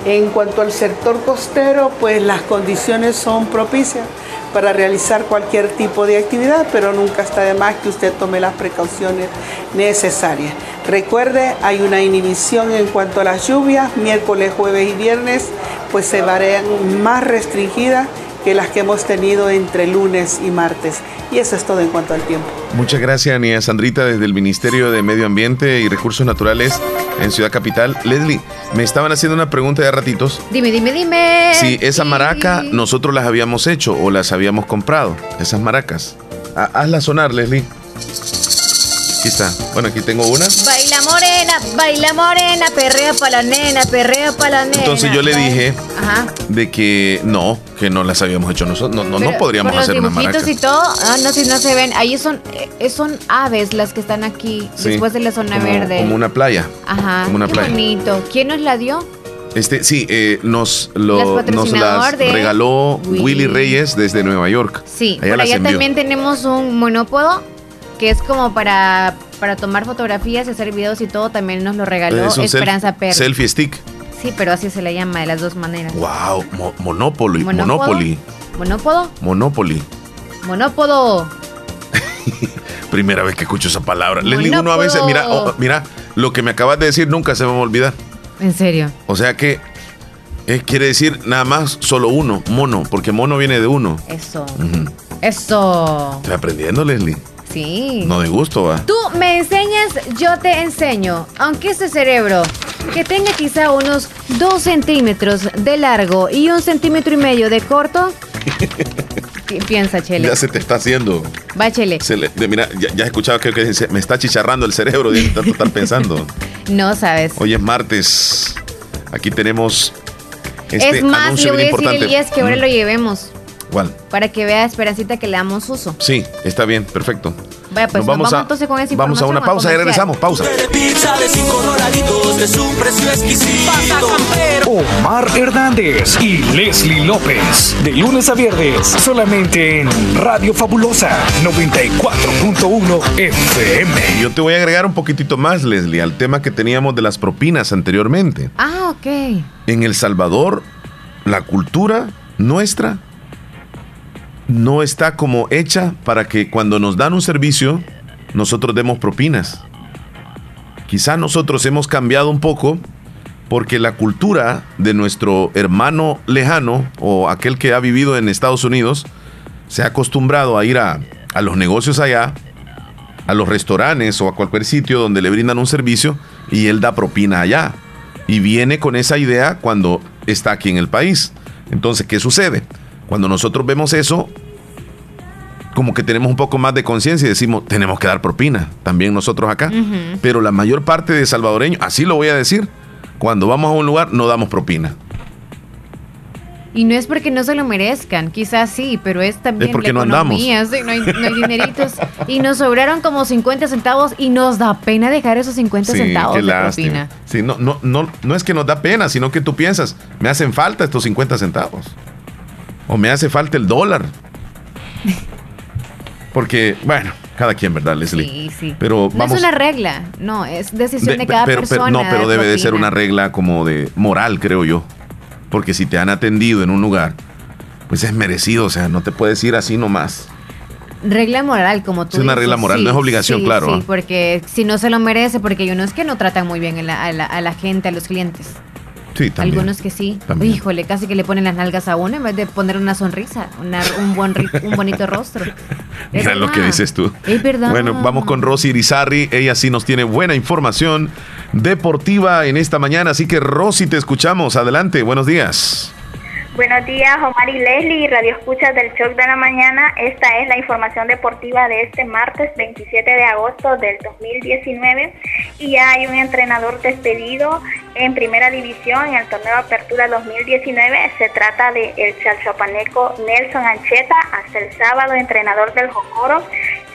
En cuanto al sector costero, pues las condiciones son propicias para realizar cualquier tipo de actividad, pero nunca está de más que usted tome las precauciones necesarias. Recuerde, hay una inhibición en cuanto a las lluvias, miércoles, jueves y viernes, pues se varían más restringidas que las que hemos tenido entre lunes y martes. Y eso es todo en cuanto al tiempo. Muchas gracias, Nia Sandrita, desde el Ministerio de Medio Ambiente y Recursos Naturales en Ciudad Capital. Leslie, me estaban haciendo una pregunta de ratitos. Dime, dime, dime. Si esa maraca nosotros las habíamos hecho o las habíamos comprado, esas maracas. Hazla sonar, Leslie. Aquí está. Bueno, aquí tengo una. Baila morena, baila morena, perrea para la nena, perrea para la nena. Entonces yo le dije de que no, que no las habíamos hecho nosotros. No, no, podríamos hacer una maraca. y todo, ah, no, si no se ven. Ahí son, eh, son aves las que están aquí, después de la zona verde. Como una playa. Ajá. Como una playa. bonito. ¿Quién nos la dio? Este, sí, eh, nos, lo, nos las regaló Willy. Reyes desde Nueva York. Sí, allá, por allá también tenemos un monópodo que es como para, para tomar fotografías y hacer videos y todo, también nos lo regaló Esperanza Pérez. Selfie stick. Sí, pero así se le llama de las dos maneras. Wow, Monopoly. Monopoly. ¿Monópodo? Monopoly. Monópodo. Primera vez que escucho esa palabra. Les digo uno a veces, mira, oh, mira, lo que me acabas de decir nunca se me va a olvidar. ¿En serio? O sea que eh, quiere decir nada más solo uno, mono, porque mono viene de uno. Eso. Eso. Estoy aprendiendo, Leslie. Sí. No de gusto, va. Tú me enseñas, yo te enseño. Aunque este cerebro, que tenga quizá unos dos centímetros de largo y un centímetro y medio de corto, piensa, Chele. Ya se te está haciendo. Va, Chele. mira, ya, he escuchado que, que me está chicharrando el cerebro de tanto estar pensando. no sabes. Hoy es martes. Aquí tenemos este es más, le voy a decir Elías que ahora mm. lo llevemos. ¿Cuál? Para que vea Esperancita que le damos uso. Sí, está bien, perfecto. Vaya, pues vamos, a, entonces con esa Vamos a una pausa y regresamos. Pausa. Omar Hernández y Leslie López. De lunes a viernes, solamente en Radio Fabulosa 94.1 FM. Yo te voy a agregar un poquitito más, Leslie, al tema que teníamos de las propinas anteriormente. Ah, ok. En El Salvador, la cultura nuestra no está como hecha para que cuando nos dan un servicio, nosotros demos propinas. Quizá nosotros hemos cambiado un poco porque la cultura de nuestro hermano lejano o aquel que ha vivido en Estados Unidos se ha acostumbrado a ir a, a los negocios allá, a los restaurantes o a cualquier sitio donde le brindan un servicio y él da propina allá. Y viene con esa idea cuando está aquí en el país. Entonces, ¿qué sucede? Cuando nosotros vemos eso, como que tenemos un poco más de conciencia y decimos, tenemos que dar propina, también nosotros acá. Pero la mayor parte de salvadoreños, así lo voy a decir, cuando vamos a un lugar no damos propina. Y no es porque no se lo merezcan, quizás sí, pero es también es porque no andamos. no, hay, dineritos. y nos sobraron como 50 centavos y nos da pena dejar esos 50 centavos de propina. Sí, no, no, no, no es que nos da pena, sino que tú piensas, me hacen falta estos 50 centavos. O me hace falta el dólar. Porque, bueno, cada quien, ¿verdad, Leslie? Sí, sí. Pero no vamos, es una regla, no, es decisión de, cada pero, persona. no, pero debe de ser una regla como de moral, creo yo. Porque si te han atendido en un lugar, pues es merecido, o sea, no te puedes ir así nomás. Regla moral, como tú Es una regla moral, no es obligación, claro. Sí, ¿ah? porque si no se lo merece, porque hay unos que no tratan muy bien a la, a la- a la gente, a los clientes. Sí, también. Algunos que sí. También. Híjole, casi que le ponen las nalgas a uno en vez de poner una sonrisa, una- un, buen, un bonito rostro. Mira lo que dices tú. Es verdad. Bueno, vamos con Rosy Irizarri. Ella sí nos tiene buena información deportiva en esta mañana. Así que Rosy, te escuchamos. Adelante, buenos días. Buenos días, Omar y Leslie, Radio Escuchas del Shock de la Mañana. Esta es la información deportiva de este martes 27 de agosto del 2019 y ya hay un entrenador despedido en Primera División en el torneo Apertura 2019. Se trata de el chalchapaneco Nelson Ancheta, hasta el sábado entrenador del Jocoro.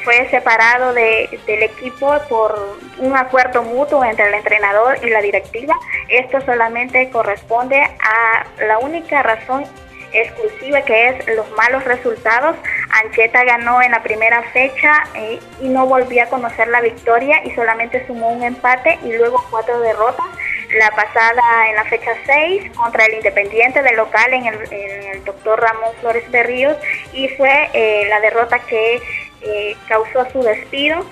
Fue separado de- del equipo por un acuerdo mutuo entre el entrenador y la directiva. Esto solamente corresponde a la única razón exclusiva que es los malos resultados. Ancheta ganó en la primera fecha eh, y no volvió a conocer la victoria y solamente sumó un empate y luego cuatro derrotas. La pasada en la fecha 6 contra el Independiente del local en el, en el doctor Ramón Flores Berríos y fue eh, la derrota que eh, causó su despido.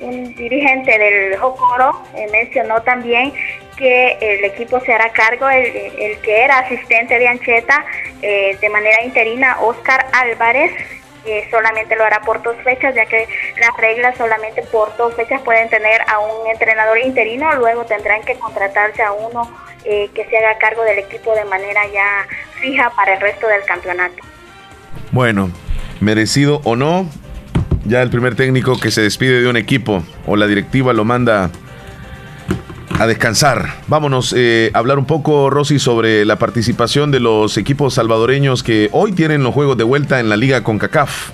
Un dirigente del Jocoro mencionó también que el equipo se hará cargo, el, el que era asistente de Ancheta eh, de manera interina, Oscar Álvarez, que solamente lo hará por dos fechas, ya que las reglas solamente por dos fechas pueden tener a un entrenador interino, luego tendrán que contratarse a uno eh, que se haga cargo del equipo de manera ya fija para el resto del campeonato. Bueno, merecido o no, ya el primer técnico que se despide de un equipo o la directiva lo manda a descansar. Vámonos eh, hablar un poco, Rosy, sobre la participación de los equipos salvadoreños que hoy tienen los juegos de vuelta en la Liga CONCACAF.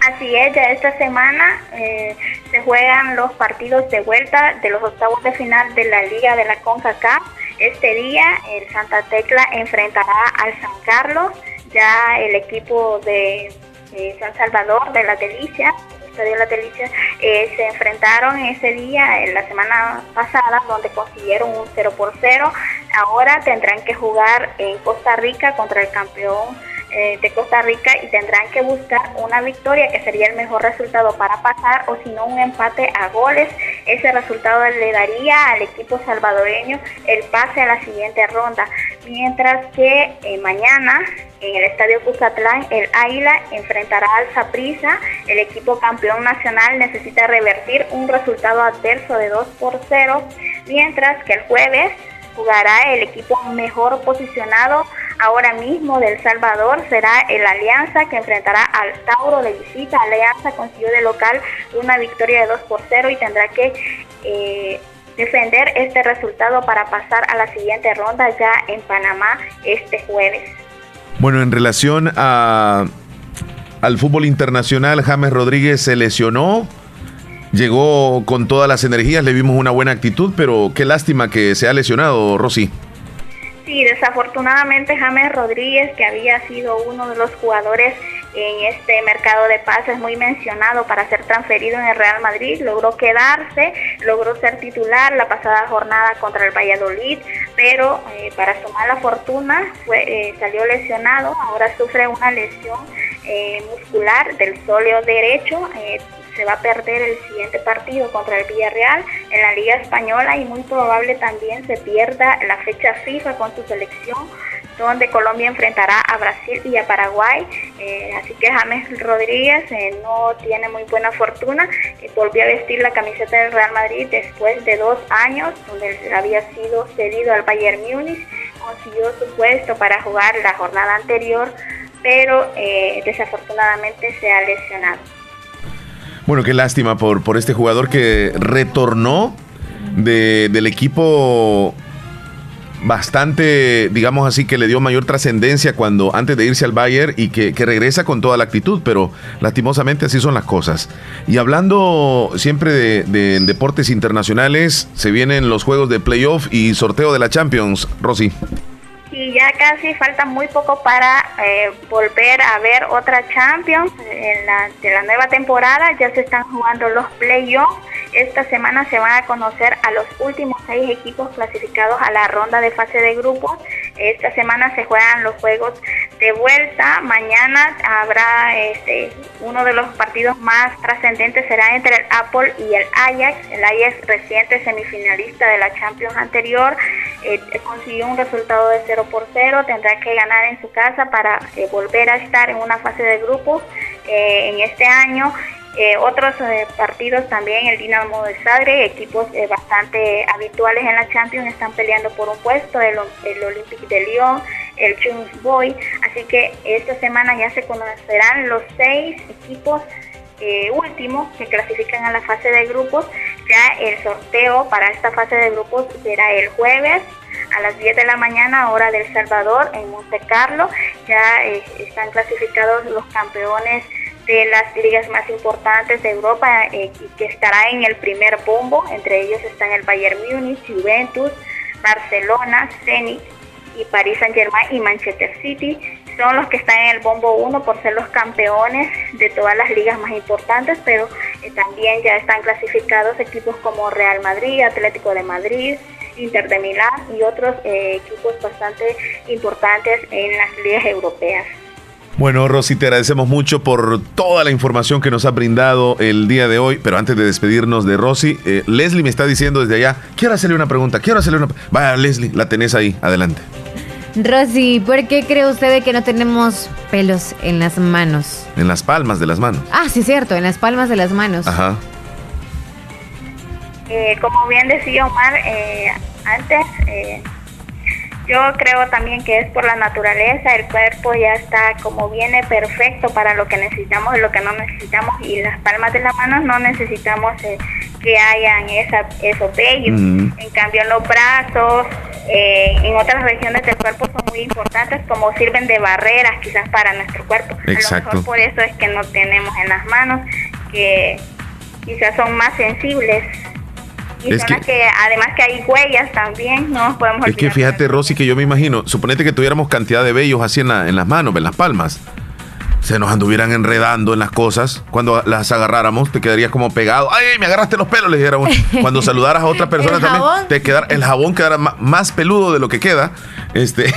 Así es, ya esta semana eh, se juegan los partidos de vuelta de los octavos de final de la Liga de la CONCACAF. Este día el Santa Tecla enfrentará al San Carlos, ya el equipo de San Salvador de la Delicia, Estadio La Delicia, eh, se enfrentaron ese día, en la semana pasada, donde consiguieron un 0 por 0. Ahora tendrán que jugar en Costa Rica contra el campeón eh, de Costa Rica y tendrán que buscar una victoria que sería el mejor resultado para pasar o si no un empate a goles. Ese resultado le daría al equipo salvadoreño el pase a la siguiente ronda. Mientras que eh, mañana en el Estadio Cucatlán el Águila enfrentará al Saprissa. El equipo campeón nacional necesita revertir un resultado adverso de 2 por 0. Mientras que el jueves jugará el equipo mejor posicionado ahora mismo del Salvador será el Alianza que enfrentará al Tauro de visita. Alianza consiguió de local una victoria de 2 por 0 y tendrá que eh, defender este resultado para pasar a la siguiente ronda ya en Panamá este jueves. Bueno, en relación a, al fútbol internacional, James Rodríguez se lesionó. Llegó con todas las energías, le vimos una buena actitud, pero qué lástima que se ha lesionado, Rosy. Sí, desafortunadamente James Rodríguez, que había sido uno de los jugadores en este mercado de pases muy mencionado para ser transferido en el Real Madrid, logró quedarse, logró ser titular la pasada jornada contra el Valladolid, pero eh, para su mala fortuna fue, eh, salió lesionado, ahora sufre una lesión eh, muscular del sóleo derecho. se va a perder el siguiente partido contra el Villarreal en la Liga Española y muy probable también se pierda la fecha FIFA con su selección donde Colombia enfrentará a Brasil y a Paraguay. Eh, así que James Rodríguez eh, no tiene muy buena fortuna. Eh, volvió a vestir la camiseta del Real Madrid después de dos años, donde había sido cedido al Bayern Múnich. Consiguió su puesto para jugar la jornada anterior, pero desafortunadamente se ha lesionado. Bueno, qué lástima por, por este jugador que retornó de- del equipo bastante, digamos así, que le dio mayor trascendencia cuando antes de irse al Bayern y que, que regresa con toda la actitud, pero lastimosamente así son las cosas. Y hablando siempre de, de deportes internacionales, se vienen los juegos de playoff y sorteo de la Champions, Rosy. Y ya casi falta muy poco para eh, volver a ver otra Champions en la, de la nueva temporada. Ya se están jugando los playoffs. Esta semana se van a conocer a los últimos seis equipos clasificados a la ronda de fase de grupos. Esta semana se juegan los juegos de vuelta. Mañana habrá este, uno de los partidos más trascendentes será entre el Apple y el Ajax. El Ajax reciente semifinalista de la Champions anterior eh, consiguió un resultado de 0 por 0. Tendrá que ganar en su casa para eh, volver a estar en una fase de grupos eh, en este año. Otros partidos también, el Dinamo de Zagreb, equipos bastante habituales en la Champions, están peleando por un puesto, el, el Olympique de Lyon, el Chums Boy, así que esta semana ya se conocerán los seis equipos eh, últimos que clasifican a la fase de grupos. Ya el sorteo para esta fase de grupos será el jueves a las 10 de la mañana, hora del Salvador, en Monte Carlo. Ya eh, están clasificados los campeones de las ligas más importantes de Europa eh, que estará en el primer bombo. Entre ellos están el Bayern Múnich, Juventus, Barcelona, Zenit y Paris Saint Germain y Manchester City son los que están en el bombo 1 por ser los campeones de todas las ligas más importantes, pero eh, también ya están clasificados equipos como Real Madrid, Atlético de Madrid, Inter de Milán y otros eh, equipos bastante importantes en las ligas europeas. Bueno, Rosy, te agradecemos mucho por toda la información que nos ha brindado el día de hoy. Pero antes de despedirnos de Rosy, eh, Leslie me está diciendo desde allá, quiero hacerle una pregunta, quiero hacerle una... Vaya, Leslie, la tenés ahí, adelante. Rosy, ¿por qué cree usted que no tenemos pelos en las manos? En las palmas de las manos. Ah, sí, cierto, en las palmas de las manos. Ajá. Eh, como bien decía Omar eh, antes, eh, yo creo también que es por la naturaleza, el cuerpo ya está como viene perfecto para lo que necesitamos y lo que no necesitamos y las palmas de las manos no necesitamos que hayan esa, esos vellos. En cambio en los brazos, eh, en otras regiones del cuerpo son muy importantes, como sirven de barreras quizás para nuestro cuerpo. Exacto. A lo mejor por eso es que no tenemos en las manos, que quizás son más sensibles. Y son las que, además que hay huellas también, no podemos Es que fíjate, Rosy, que yo me imagino, suponete que tuviéramos cantidad de vellos así en, en las manos, en las palmas se nos anduvieran enredando en las cosas, cuando las agarráramos, te quedarías como pegado. ¡Ay, me agarraste los pelos! Le dijera Cuando saludaras a otra persona también, te quedar, el jabón quedará más peludo de lo que queda. Este,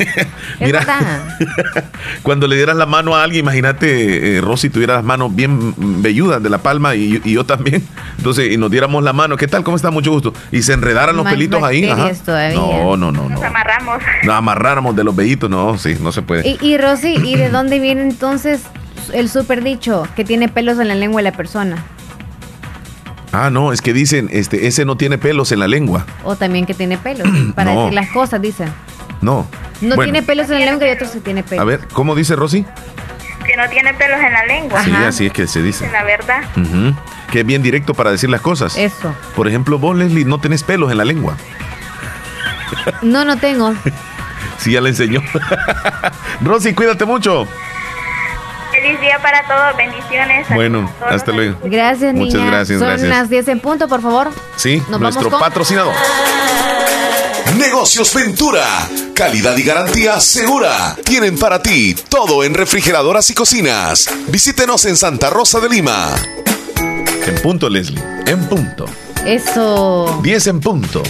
mira, cuando le dieras la mano a alguien, imagínate, eh, Rosy tuviera las manos bien velludas de la palma y, yo también. Entonces, y nos diéramos la mano, ¿qué tal? ¿Cómo está? Mucho gusto. Y se enredaran los pelitos ahí. No, no, no, no. Nos amarramos. Nos amarráramos de los vellitos, no, sí, no se puede. Y, y Rosy, ¿y de dónde viene entonces el super dicho que tiene pelos en la lengua de la persona? Ah, no, es que dicen, este, ese no tiene pelos en la lengua. O también que tiene pelos, para decir las cosas, dicen. No. No tiene pelos en la lengua y otros que tiene pelos. A ver, ¿cómo dice Rosy? Que no tiene pelos en la lengua. Sí, así es que se dice. La verdad. Que es bien directo para decir las cosas. Eso. Por ejemplo, vos, Leslie, no tenés pelos en la lengua. No, no tengo. sí, ya le enseñó. Rosy, cuídate mucho. Feliz día para todos, bendiciones. Bueno, hasta luego. Gracias, Muchas niña. gracias, Son las 10 en punto, por favor. Sí, nuestro patrocinador. Negocios Ventura. Calidad y garantía segura. Tienen para ti todo en refrigeradoras y cocinas. Visítenos en Santa Rosa de Lima. En punto, Leslie. En punto. Eso. 10 en punto.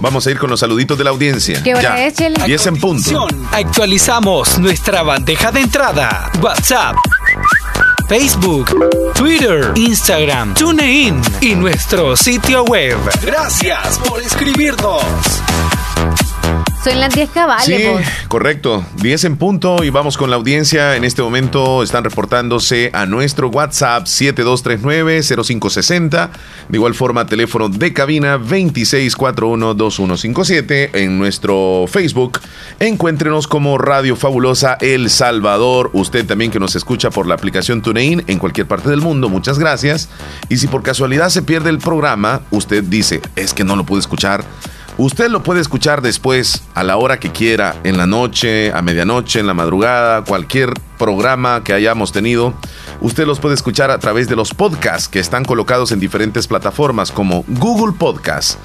Vamos a ir con los saluditos de la audiencia. ¿Qué hora es, 10 en punto. Actualizamos nuestra bandeja de entrada. WhatsApp. Facebook, Twitter, Instagram, TuneIn y nuestro sitio web. Gracias por escribirnos. Son las 10 cabales. Sí, correcto. 10 en punto y vamos con la audiencia. En este momento están reportándose a nuestro WhatsApp 7239-0560. De igual forma, teléfono de cabina 2641-2157. En nuestro Facebook, encuéntrenos como Radio Fabulosa El Salvador. Usted también que nos escucha por la aplicación TuneIn en cualquier parte del mundo, muchas gracias. Y si por casualidad se pierde el programa, usted dice, es que no lo pude escuchar Usted lo puede escuchar después, a la hora que quiera, en la noche, a medianoche, en la madrugada, cualquier programa que hayamos tenido. Usted los puede escuchar a través de los podcasts que están colocados en diferentes plataformas como Google Podcast,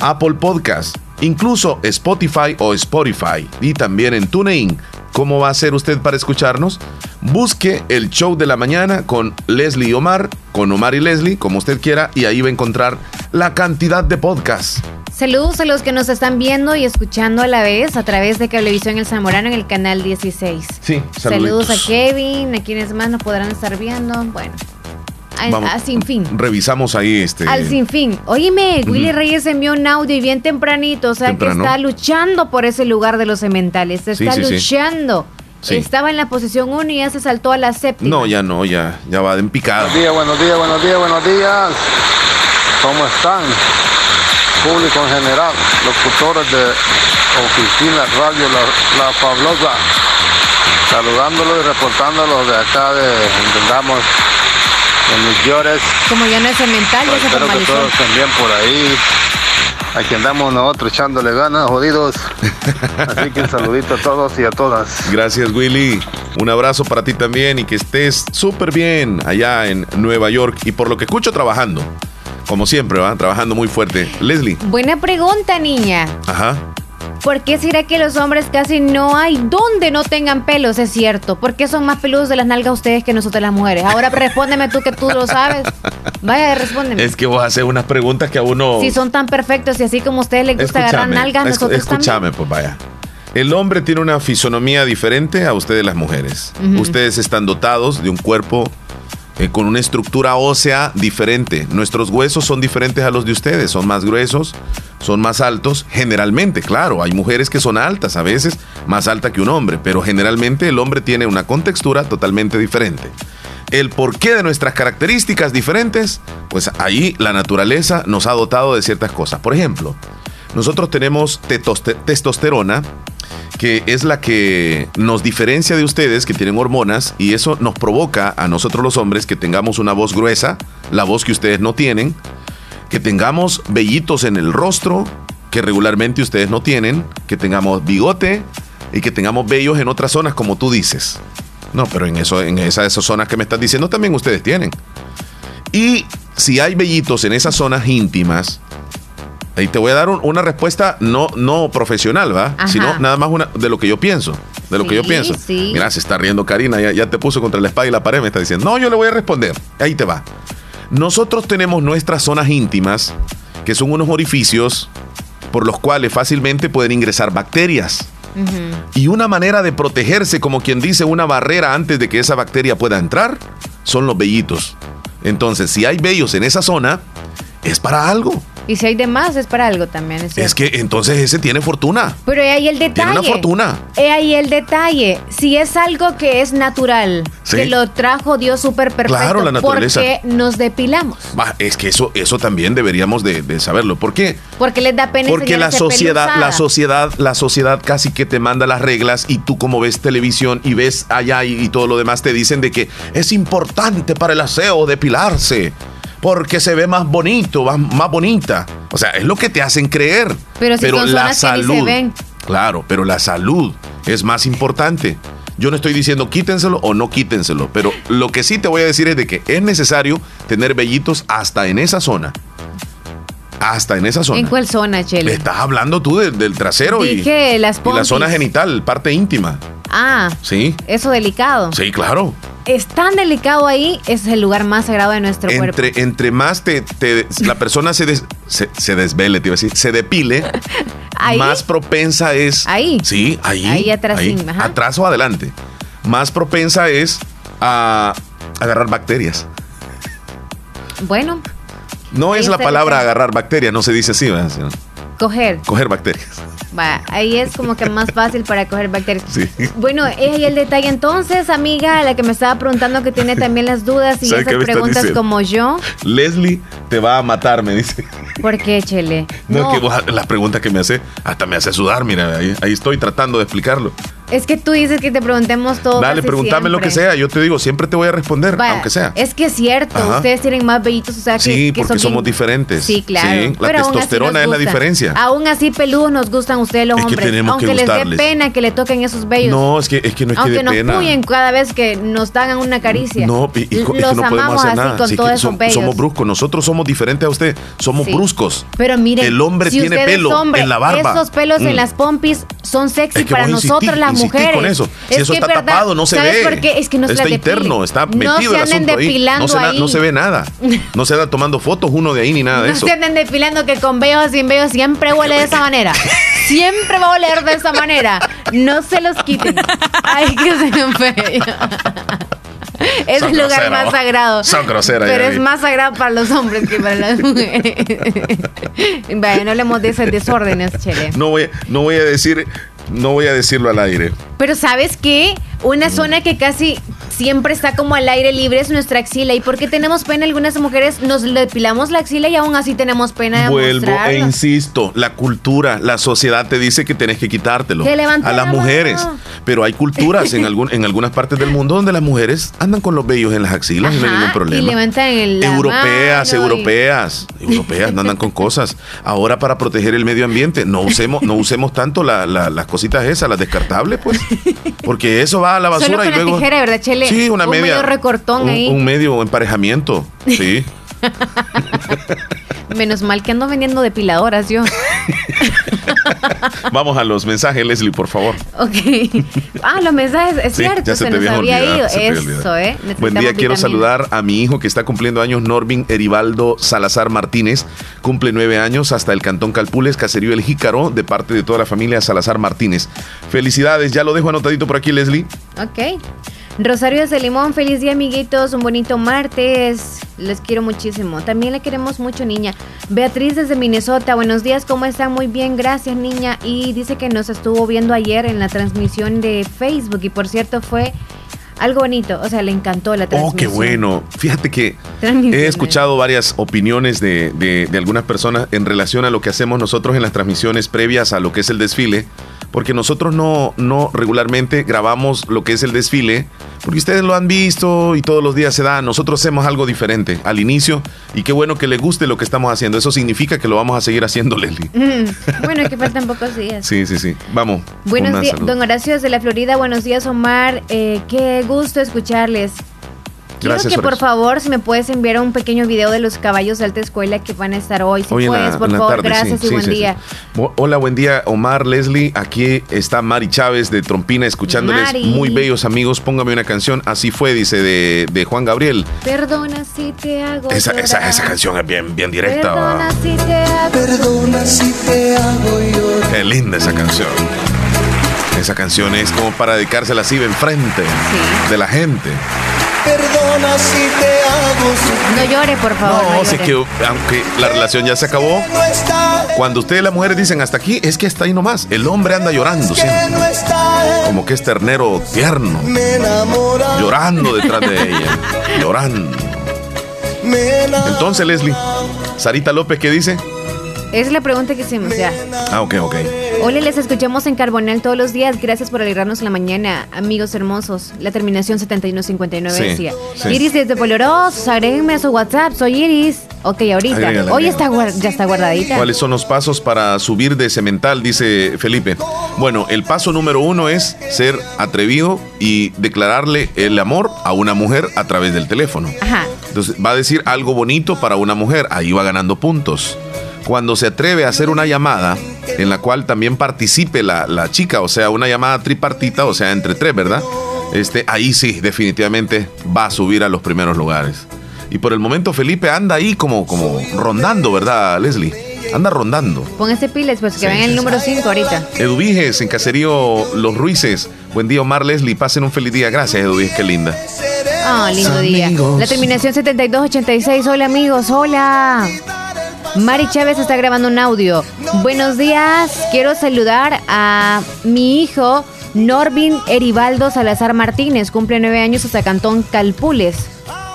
Apple Podcast, incluso Spotify o Spotify y también en TuneIn. ¿Cómo va a ser usted para escucharnos? Busque el show de la mañana con Leslie y Omar, con Omar y Leslie, como usted quiera, y ahí va a encontrar la cantidad de podcasts. Saludos a los que nos están viendo y escuchando a la vez a través de Cablevisión El Zamorano en el canal 16. Sí, saludos a Kevin, a quienes más nos podrán estar viendo. Bueno, a, sin fin. Revisamos ahí este. Al sin fin. Oíme, Willy Reyes envió un audio y bien tempranito, o sea que está luchando por ese lugar de los cementales. Está luchando. Estaba en la posición 1 y ya se saltó a la séptima. No, ya no, ya, ya va en picada. Buenos días, buenos días, buenos días, buenos días. ¿Cómo están? público en general, locutores de oficina, radio, la, la fabulosa, saludándolos y reportándolos de acá de entendamos en New York. Como ya no es mental, ya se Espero que todos bien por ahí. Aquí andamos nosotros echándole ganas, jodidos. Así que un saludito a todos y a todas. Gracias, Willy. Un abrazo para ti también y que estés súper bien allá en Nueva York y por lo que escucho trabajando. Como siempre, va trabajando muy fuerte. Leslie. Buena pregunta, niña. Ajá. ¿Por qué será que los hombres casi no hay donde no tengan pelos? Es cierto. ¿Por qué son más peludos de las nalgas ustedes que nosotros las mujeres? Ahora respóndeme tú que tú lo sabes. Vaya, respóndeme. Es que vos haces unas preguntas que a uno. Si son tan perfectos y así como a ustedes les gusta agarrar nalgas, nosotros Escúchame, pues vaya. El hombre tiene una fisonomía diferente a ustedes las mujeres. Ustedes están dotados de un cuerpo eh, con una estructura ósea diferente. Nuestros huesos son diferentes a los de ustedes, son más gruesos, son más altos. Generalmente, claro, hay mujeres que son altas, a veces más alta que un hombre, pero generalmente el hombre tiene una contextura totalmente diferente. El porqué de nuestras características diferentes, pues ahí la naturaleza nos ha dotado de ciertas cosas. Por ejemplo, nosotros tenemos testosterona, que es la que nos diferencia de ustedes que tienen hormonas y eso nos provoca a nosotros los hombres que tengamos una voz gruesa, la voz que ustedes no tienen, que tengamos vellitos en el rostro que regularmente ustedes no tienen, que tengamos bigote y que tengamos vellos en otras zonas como tú dices. No, pero en eso en esas, esas zonas que me estás diciendo también ustedes tienen. Y si hay vellitos en esas zonas íntimas, Ahí te voy a dar una respuesta no, no profesional, ¿va? Sino nada más una de lo que yo pienso. De lo que yo pienso. Mira, se está riendo Karina, ya, ya te puso contra la espada y la pared, me está diciendo. No, yo le voy a responder. Ahí te va. Nosotros tenemos nuestras zonas íntimas, que son unos orificios por los cuales fácilmente pueden ingresar bacterias. Y una manera de protegerse, como quien dice, una barrera antes de que esa bacteria pueda entrar, son los vellitos. Entonces, si hay vellos en esa zona, es para algo. Y si hay de más, es para algo también. Es, es que entonces ese tiene fortuna. Pero es ahí el detalle. Tiene una fortuna. Es ahí el detalle. Si es algo que es natural, que lo trajo Dios súper perfecto, claro, la naturaleza. ¿por qué nos depilamos? es que eso, eso también deberíamos de, saberlo. ¿Por qué? Porque les da pena Porque la sociedad, la sociedad, la sociedad casi que te manda las reglas y tú como ves televisión y ves allá y, y todo lo demás te dicen de que es importante para el aseo depilarse porque se ve más bonito, más, bonita. O sea, es lo que te hacen creer. Pero, si la salud. Claro, pero la salud es más importante. Yo no estoy diciendo quítenselo o no quítenselo, pero lo que sí te voy a decir es de que es necesario tener vellitos hasta en esa zona. Hasta en esa zona. ¿En cuál zona, Chele? Estás hablando tú del trasero y, las y la zona genital, parte íntima. Ah. Sí. Eso delicado. Sí, claro es tan delicado ahí, es el lugar más sagrado de nuestro entre, cuerpo. Entre más te, la persona se, se, desvele, te iba a decir, se depile, más propensa es. Ahí. Sí, ahí. Ahí atrás. Atrás o adelante. Más propensa es a agarrar bacterias. Bueno. No es la palabra agarrar bacterias, no se dice así, ¿verdad? Coger. Coger bacterias. Va, ahí es como que más fácil para coger bacterias. Sí. Bueno, es ahí el detalle. Entonces, amiga, la que me estaba preguntando que tiene también las dudas y esas preguntas como yo. Leslie te va a matar, me dice. ¿Por qué, Chele? No, que las preguntas que me hace, hasta me hace sudar, mira, ahí, ahí estoy tratando de explicarlo. Es que tú dices que te preguntemos todo. Dale, pregúntame lo que sea. Yo te digo, siempre te voy a responder, aunque sea. Es que es cierto, ustedes tienen más vellitos, o sea, que, Sí, porque somos diferentes. Sí, claro. la testosterona es la diferencia. Aún así, peludos nos gustan ustedes los hombres. aunque les dé pena que le toquen esos vellos. No, es que, es que no es aunque que nos puyen cada vez que nos dan una caricia. No, y, y, los amamos así con todos esos vellos. Somos bruscos. Nosotros somos diferentes a usted, somos bruscos. Pero mire, el hombre tiene pelo en la barba. Esos pelos en mm. las pompis son sexy para nosotros las mujeres. con eso. Si eso está tapado, no se ve. Por qué? Es que no está interno, está metido no el asunto ahí. No, se ahí. no se ve nada. No se da tomando fotos uno de ahí ni nada de eso. No se anden depilando que con veo sin siempre huele de esa manera. Siempre va a oler de esa manera. No se los quiten. Ay, que se. Es el lugar más sagrado. Son groseras. Pero es más sagrado para los hombres que para las mujeres. Vaya, no le de esos desórdenes, Chele. No voy, no voy a decir, no voy a decirlo al aire. Pero ¿sabes qué? Una zona que casi siempre está como al aire libre es nuestra axila. ¿Y por qué tenemos pena algunas mujeres? Nos depilamos la axila y aún así tenemos pena de Vuelvo e insisto, la cultura, la sociedad te dice que tienes que quitártelo. a las mujeres. Pero hay culturas en, algún, en algunas partes del mundo donde las mujeres andan con los vellos en las axilas y no hay ningún problema. Y levantan el Europeas, europeas, europeas, no andan con cosas. Ahora para proteger el medio ambiente, no usemos, no usemos tanto las cositas esas, las descartables, pues. Porque eso va a la basura y luego. Tijera, ¿verdad, Chele? Sí, una un medio recortón un, ahí. Un medio emparejamiento. Sí. Menos mal que ando vendiendo depiladoras yo. Vamos a los mensajes, Leslie, por favor. Ok. Ah, los mensajes, es cierto, se, nos había ido. Eso, ¿eh? Buen día, quiero saludar a mi hijo que está cumpliendo años, Norvin Eribaldo Salazar Martínez. Cumple nueve años hasta el Cantón Calpules, Caserío El Jícaro, de parte de toda la familia Salazar Martínez. Felicidades, ya lo dejo anotadito por aquí, Leslie. Ok. Rosario de Limón, feliz día amiguitos, un bonito martes, les quiero muchísimo, también le queremos mucho niña. Beatriz desde Minnesota, buenos días, ¿cómo está? Muy bien, gracias niña. Y dice que nos estuvo viendo ayer en la transmisión de Facebook y por cierto fue algo bonito, o sea, le encantó la transmisión. Oh, qué bueno. Fíjate que he escuchado varias opiniones de, de algunas personas en relación a lo que hacemos nosotros en las transmisiones previas a lo que es el desfile porque nosotros no, no regularmente grabamos lo que es el desfile, porque ustedes lo han visto y todos los días se da, nosotros hacemos algo diferente al inicio y qué bueno que le guste lo que estamos haciendo, eso significa que lo vamos a seguir haciendo, Leslie. Mm, bueno, es que faltan pocos días. Sí, sí, sí, vamos. Buenos días, don Horacio desde la Florida, buenos días Omar, eh, qué gusto escucharles. Quiero que por favor, si me puedes enviar un pequeño video de los caballos de alta escuela que van a estar hoy. Si puedes, por favor, gracias y buen día. Hola, buen día, Omar, Leslie. Aquí está Mari Chávez de Trompina escuchándoles. Muy bellos amigos. Póngame una canción. Así fue, dice, de, Juan Gabriel. Perdona si te hago. Esa, esa, esa, canción es bien, bien directa. Perdona si te hago. Perdona si te hago llorar. Qué linda esa canción. Esa canción es como para dedicársela así enfrente de la gente. Perdona si te hago No llore, por favor. No, sé que aunque la relación ya se acabó, cuando ustedes las mujeres dicen hasta aquí, es que está ahí nomás. El hombre anda llorando siempre. Como que es ternero tierno. Llorando detrás de ella. llorando. Entonces, Leslie, Sarita López, ¿qué dice? Es la pregunta que hicimos ya. Ah, ok, ok. Hola, les escuchamos en Carbonel todos los días. Gracias por alegrarnos la mañana, amigos hermosos. La terminación 7159 decía. Iris desde Polorosos, agréguenme a su WhatsApp. Soy Iris. Ok, ahorita. Hoy está, ya está guardadita. ¿Cuáles son los pasos para subir de cemental? Dice Felipe. Bueno, el paso número uno es ser atrevido y declararle el amor a una mujer a través del teléfono. Ajá. Entonces va a decir algo bonito para una mujer. Ahí va ganando puntos cuando se atreve a hacer una llamada en la cual también participe la, la, chica, o sea, una llamada tripartita, o sea, entre tres, ¿verdad? Este, ahí sí, definitivamente va a subir a los primeros lugares. Y por el momento Felipe anda ahí como, como rondando, ¿verdad, Leslie? Anda rondando. Póngase piles, pues que ven el número 5 ahorita. Eduviges, en Caserío Los Ruices. Buen día, Omar Leslie. Pasen un feliz día. Gracias, Eduviges, qué linda. Ah, lindo día. La terminación 7286. Hola, amigos. Hola. Mari Chávez está grabando un audio. Buenos días, quiero saludar a mi hijo Norvin Eribaldo Salazar Martínez, cumple nueve años hasta Cantón Calpules.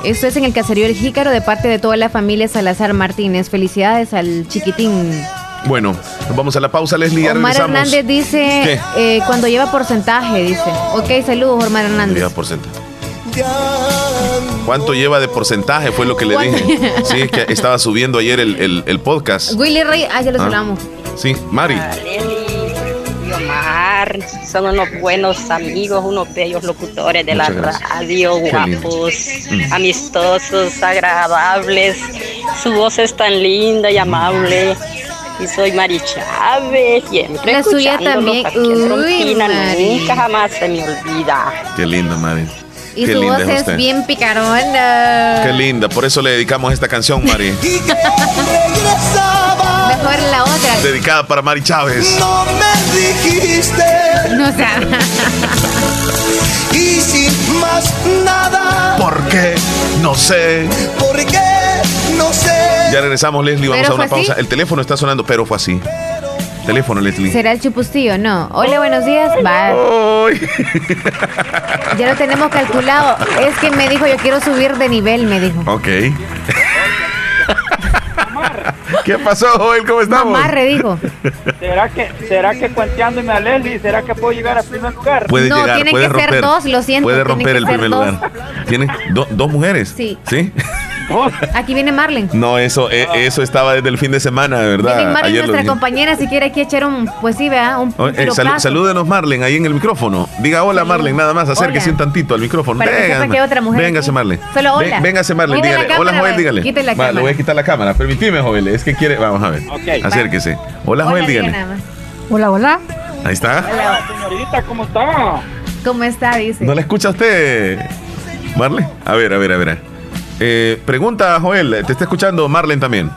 Esto es en el caserío El Jícaro de parte de toda la familia Salazar Martínez. Felicidades al chiquitín. Bueno, vamos a la pausa, Leslie. Omar Hernández dice, eh, cuando lleva porcentaje, dice. Ok, saludos, Omar Hernández. Lleva porcentaje. ¿Cuánto lleva de porcentaje? Fue lo que le dije. Sí, que estaba subiendo ayer el, el, podcast. Willy Rey, ah, ya lo hablamos. Sí, Mari. Omar. Son unos buenos amigos, unos bellos locutores de la radio, guapos, mm. amistosos, agradables. Su voz es tan linda y amable. Y soy Mari Chávez, siempre La suya también. Uy, nunca jamás se me olvida. Qué linda, Mari. Y su voz es, bien picarona. Qué linda, por eso le dedicamos esta canción, Mari. Mejor la otra. Dedicada para Mari Chávez. No me dijiste. No sé. y sin más nada. ¿Por qué? No sé. ¿Por qué? No sé. Ya regresamos, Leslie. Vamos a una pausa. El teléfono está sonando, pero fue así. Teléfono, Leslie. ¿Será el chupustillo? No. Hola, buenos días. Va. ya lo tenemos calculado. Es que me dijo, yo quiero subir de nivel, me dijo. Ok. ¿Qué pasó, Joel? ¿Cómo estamos? Amarre, dijo. ¿Será que, será que cuenteándome a Leslie, será que puedo llegar al primer lugar? Puede no, llegar, tienen puede que romper. ser dos, lo siento. Puede romper el primer lugar. ¿Tiene dos mujeres? Sí. ¿Sí? Aquí viene Marlen. No, eso, eh, eso estaba desde el fin de semana, de verdad. Viene Marlen, Ayer lo nuestra compañera, si quiere aquí echar un, pues sí, vea, un, un Oh, eh, sal- salúdenos, Marlen, ahí en el micrófono. Diga hola, Marlen, nada más. Acérquese Hola. un tantito al micrófono. Para Venga, que otra mujer Véngase. Marlen. Solo hola. véngase, Marlen, Quite dígale. Hola, Joel, dígale. Quite la Va, le cámara. voy a quitar la cámara. Permitime, Joel. Es que quiere. Vamos a ver. Acérquese. Hola, Joel, Hola, diga dígale. Hola, hola. Ahí está. Hola, señorita, ¿cómo está? ¿Cómo está? Dice. ¿No la escucha usted, Marlen? A ver, a ver, a ver. Eh, pregunta, Joel. Te está escuchando Marlen también.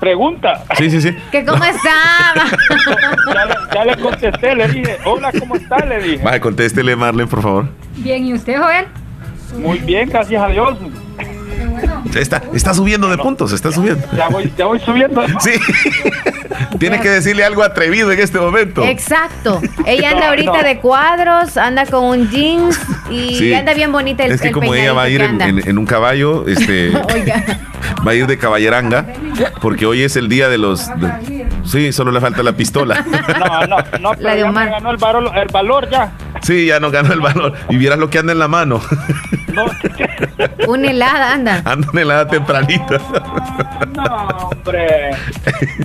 Pregunta. Sí, sí, sí. ¿Que cómo está? Ya le, ya le contesté, le dije, hola, ¿cómo está? Le dije. Vaya, contéstele, Marlen, por favor. Bien, ¿y usted, Joel? Muy bien, gracias a Dios. Está, está subiendo de puntos, está subiendo. Ya voy, ya voy subiendo. Sí. Tienes que decirle algo atrevido en este momento. Exacto. Ella anda ahorita no. de cuadros, anda con un jeans y Sí. anda bien bonita el es que el como ella va a ir en, que en- en un caballo, este, Oiga. va a ir de caballeranga, porque hoy es el día de los... de- sí, solo le falta la pistola. No, no, no, pero La de ya Omar. me ganó el valor, el valor ya. Sí, ya no ganó el valor. Y vieras lo que anda en la mano. No, Una helada anda. Anda en helada tempranita. no hombre.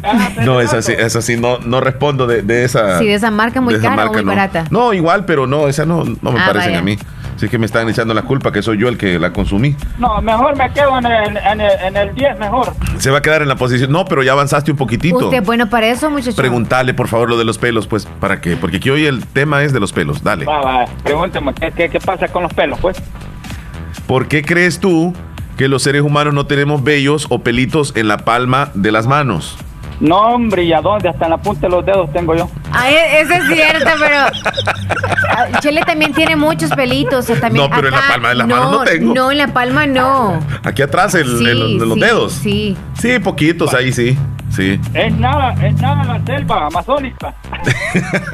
Ya, No, es así, es así, no, no respondo de, de esa... Sí, de esa marca muy esa cara o marca, muy no. barata. No, igual, pero no, esas no, no me Ah, parecen vaya. a mí. Así que me están echando la culpa que soy yo el que la consumí. No, mejor me quedo en el, en el, en el 10, mejor. Se va a quedar en la posición. No, pero ya avanzaste un poquitito. Usted es bueno para eso, muchacho. Preguntarle, por favor, lo de los pelos, pues, ¿para qué? Porque aquí hoy el tema es de los pelos. Dale. Va, va, pregúnteme, ¿qué, qué, qué pasa con los pelos, pues? ¿Por qué crees tú que los seres humanos no tenemos vellos o pelitos en la palma de las manos? No, hombre, ¿y a dónde? Hasta en la punta de los dedos tengo yo. Ay, e- eso es cierto, pero ah, Chele también tiene muchos pelitos. También No, pero en la palma de la mano no tengo. No, en la palma no. Aquí atrás, el, Sí, en los, en los sí, dedos. Sí. Sí, poquitos ahí, sí. Sí. Es nada, es nada la selva amazónica.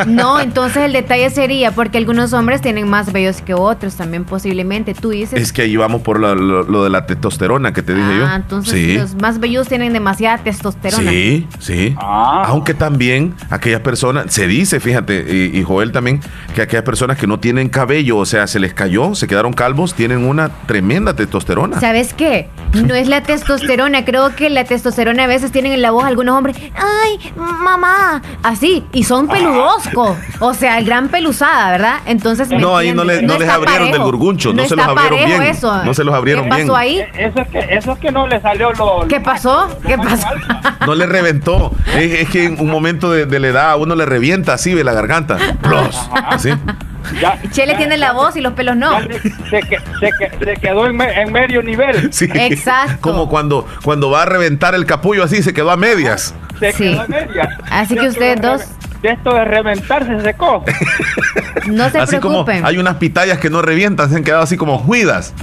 No, entonces el detalle sería porque algunos hombres tienen más vellos que otros también posiblemente. Tú dices. Es que ahí vamos por lo, lo- lo de la testosterona que te dije yo. Ah, entonces sí. los más vellos tienen demasiada testosterona. Sí, sí. Aunque también aquellas personas, se dice, fíjate, y, y Joel también, que aquellas personas que no tienen cabello, o sea, se les cayó, se quedaron calvos, tienen una tremenda testosterona. ¿Sabes qué? No es la testosterona, creo que la testosterona a veces tienen en la voz algunos hombres, ay, mamá, así, y son peludoscos, o sea, el gran peluzada, ¿verdad? Entonces, ¿me No, ahí no, le- no les está abrieron del parejo. gurguncho, no, se los abrieron bien. Eso. No se los abrieron ¿Qué pasó bien. ahí? Eso es que, eso es que no le salió lo. ¿Qué pasó? ¿Qué pasó? No le reventó. Es, es que en un momento de, de la edad a uno le revienta así de la garganta. Plos. Así. Ya, Chele tiene la voz y los pelos no. se, que- se, que- se quedó en, me- en medio nivel. Sí. Exacto. Como cuando, cuando va a reventar el capullo así, se quedó a medias. Se Sí. quedó en medias. Así que De ustedes dos- esto de reventar se secó. No se así como preocupen. hay unas pitayas que no revientan, se han quedado así como juidas.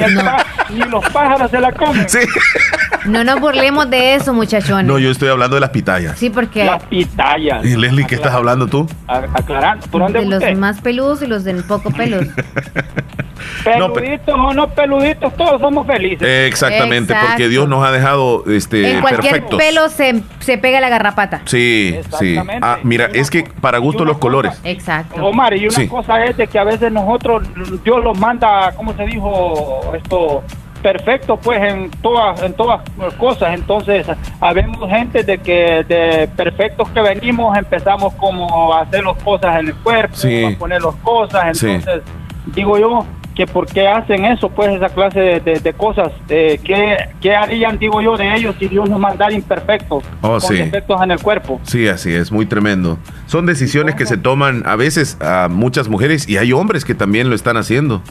El pa- ni los pájaros se la comen. Sí. No nos burlemos de eso, muchachones. No, yo estoy hablando de las pitayas. Sí, porque Las pitayas. Y Leslie, ¿qué estás hablando tú? Aclarando. ¿Por dónde de los más peludos y los de poco pelos. No, pe- Peluditos o no peluditos, todos somos felices. Eh, exactamente, Exacto. porque Dios nos ha dejado este, en cualquier perfectos. pelo se, se pega la garrapata. Sí, sí. Ah, mira, es que para gusto los colores. Exacto. Omar, y una Sí. cosa es de que a veces nosotros, Dios los manda, ¿cómo se dijo? Esto, perfectos pues en todas en todas cosas entonces habemos gente de que de perfectos que venimos empezamos como a hacer las cosas en el cuerpo Sí. a poner las cosas Sí. entonces digo yo que por qué hacen eso pues esa clase de, de- de cosas eh, ¿qué, qué harían digo yo de ellos si Dios nos mandara imperfectos Oh, con sí. defectos en el cuerpo Sí, así es, muy tremendo. Son decisiones que se toman a veces a muchas mujeres y hay hombres que también lo están haciendo.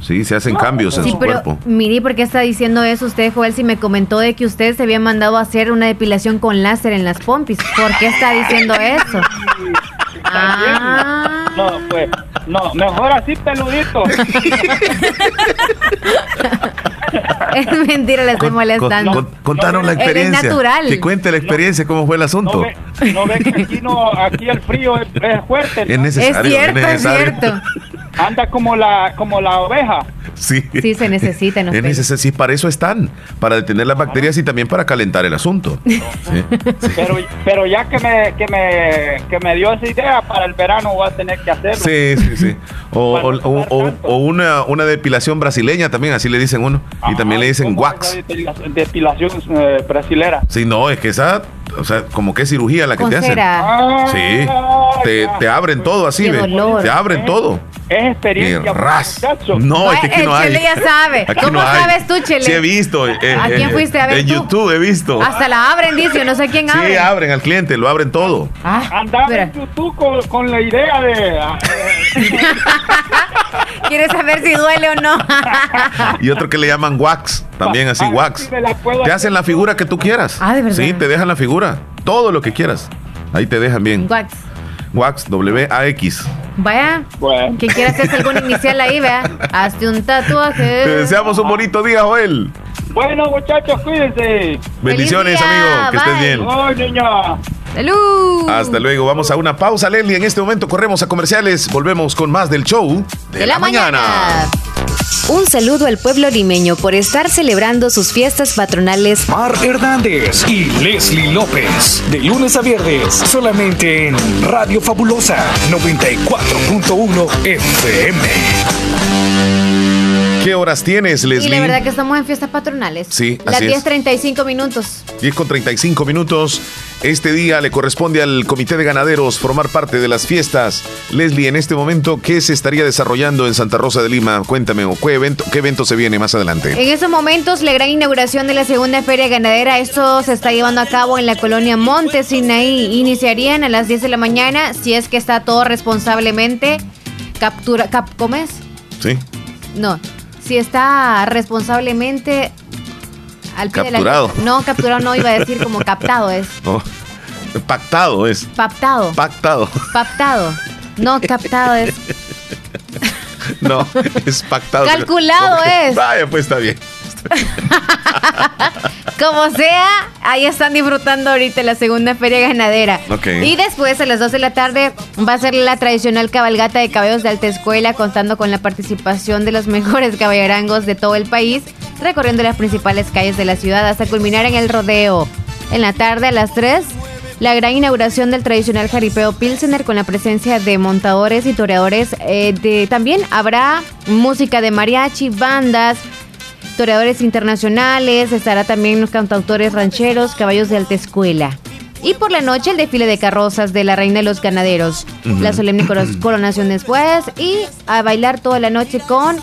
Sí, se hacen cambios en su pero cuerpo. mire, ¿por qué está diciendo eso usted, Joel? Si me comentó de que usted se había mandado a hacer una depilación con láser en las pompis. ¿Por qué está diciendo eso? Ah. no pues no mejor así peludito Es mentira, le estoy molestando. Con- contanos la Él es experiencia. natural. Que cuente la experiencia, cómo fue el asunto. no ve que aquí no aquí el frío es, es fuerte ¿no? Es necesario, Es cierto, es necesario. cierto. anda como la como la oveja Sí. Sí, se necesita. No Es necesario, sí, para eso están, para detener las bacterias y también para calentar el asunto. Sí. pero pero ya que me que me que me dio esa idea para el verano voy a tener que hacerlo Sí, sí, sí. O, o- o- o- o una, una depilación brasileña también, así le dicen uno. Y también le dicen wax. Depilación eh, brasilera Sí, no, es que esa, o sea, como que es cirugía la que Con te hacen. cera. Sí, te, te abren todo así, ve. Te abren todo. es experiencia ras. No, es que aquí el no hay. Chele ya sabe. Aquí ¿Cómo no sabes tú, Chele? Sí, he visto. eh, ¿A eh, quién eh, fuiste a ver En tú? YouTube he visto. Hasta la abren, dice. yo No sé quién abre. Sí, abren al cliente, lo abren todo. andaba en YouTube con, con la idea de ah, ¿Quieres saber si duele o no? Y otro que le llaman wax, también así wax. Te hacen la figura que tú quieras. Ah, ¿de verdad? Sí, te dejan la figura. Todo lo que quieras. Ahí te dejan bien. Wax. Wax, W-A-X. Vaya. Que quiera hacerse alguna inicial ahí, vea. Hazte un tatuaje. Te deseamos un bonito día, Joel. bueno muchachos cuídense Bendiciones, día, amigo. Que estés bye. bien. Ay, niña. ¡Salud! Hasta luego. Vamos a una pausa, Leslie. En este momento corremos a comerciales. Volvemos con más del show de, la, mañana. Un saludo al pueblo limeño por estar celebrando sus fiestas patronales. Mar Hernández y Leslie López. De lunes a viernes, solamente en Radio Fabulosa 94.1 FM. ¿Qué horas tienes, Y Leslie? la verdad que estamos en fiestas patronales. Sí, Las así es. 10.35 minutos. 10 con 35 minutos. Este día le corresponde al Comité de Ganaderos formar parte de las fiestas. Leslie, en este momento, ¿qué se estaría desarrollando en Santa Rosa de Lima? Cuéntame, ¿o ¿qué evento, qué evento se viene más adelante? En estos momentos, la gran inauguración de la segunda feria ganadera, esto se está llevando a cabo en la colonia Monte Sinaí. Iniciarían a las 10 de la mañana, si es que está todo responsablemente captura, cap, ¿cómo es? Sí. No, si está responsablemente al pie de la Capturado. No, capturado no iba a decir como captado es. Oh, Pactado es. Paptado. Pactado. Paptado. No, captado es. No, es pactado. Calculado es. Vaya, pues está bien. Como sea, ahí están disfrutando ahorita la segunda feria ganadera. Y después, a las 2 de la tarde, va a ser la tradicional cabalgata de caballos de alta escuela, contando con la participación de los mejores caballerangos de todo el país, recorriendo las principales calles de la ciudad hasta culminar en el rodeo. En la tarde, a las 3, la gran inauguración del tradicional jaripeo Pilsener con la presencia de montadores y toreadores. eh, de, también habrá música de mariachi, bandas, toreadores internacionales, estará también los cantautores rancheros, caballos de alta escuela. Y por la noche el desfile de carrozas de la Reina de los Ganaderos, Ujú. la solemne coro- coronación después y a bailar toda la noche con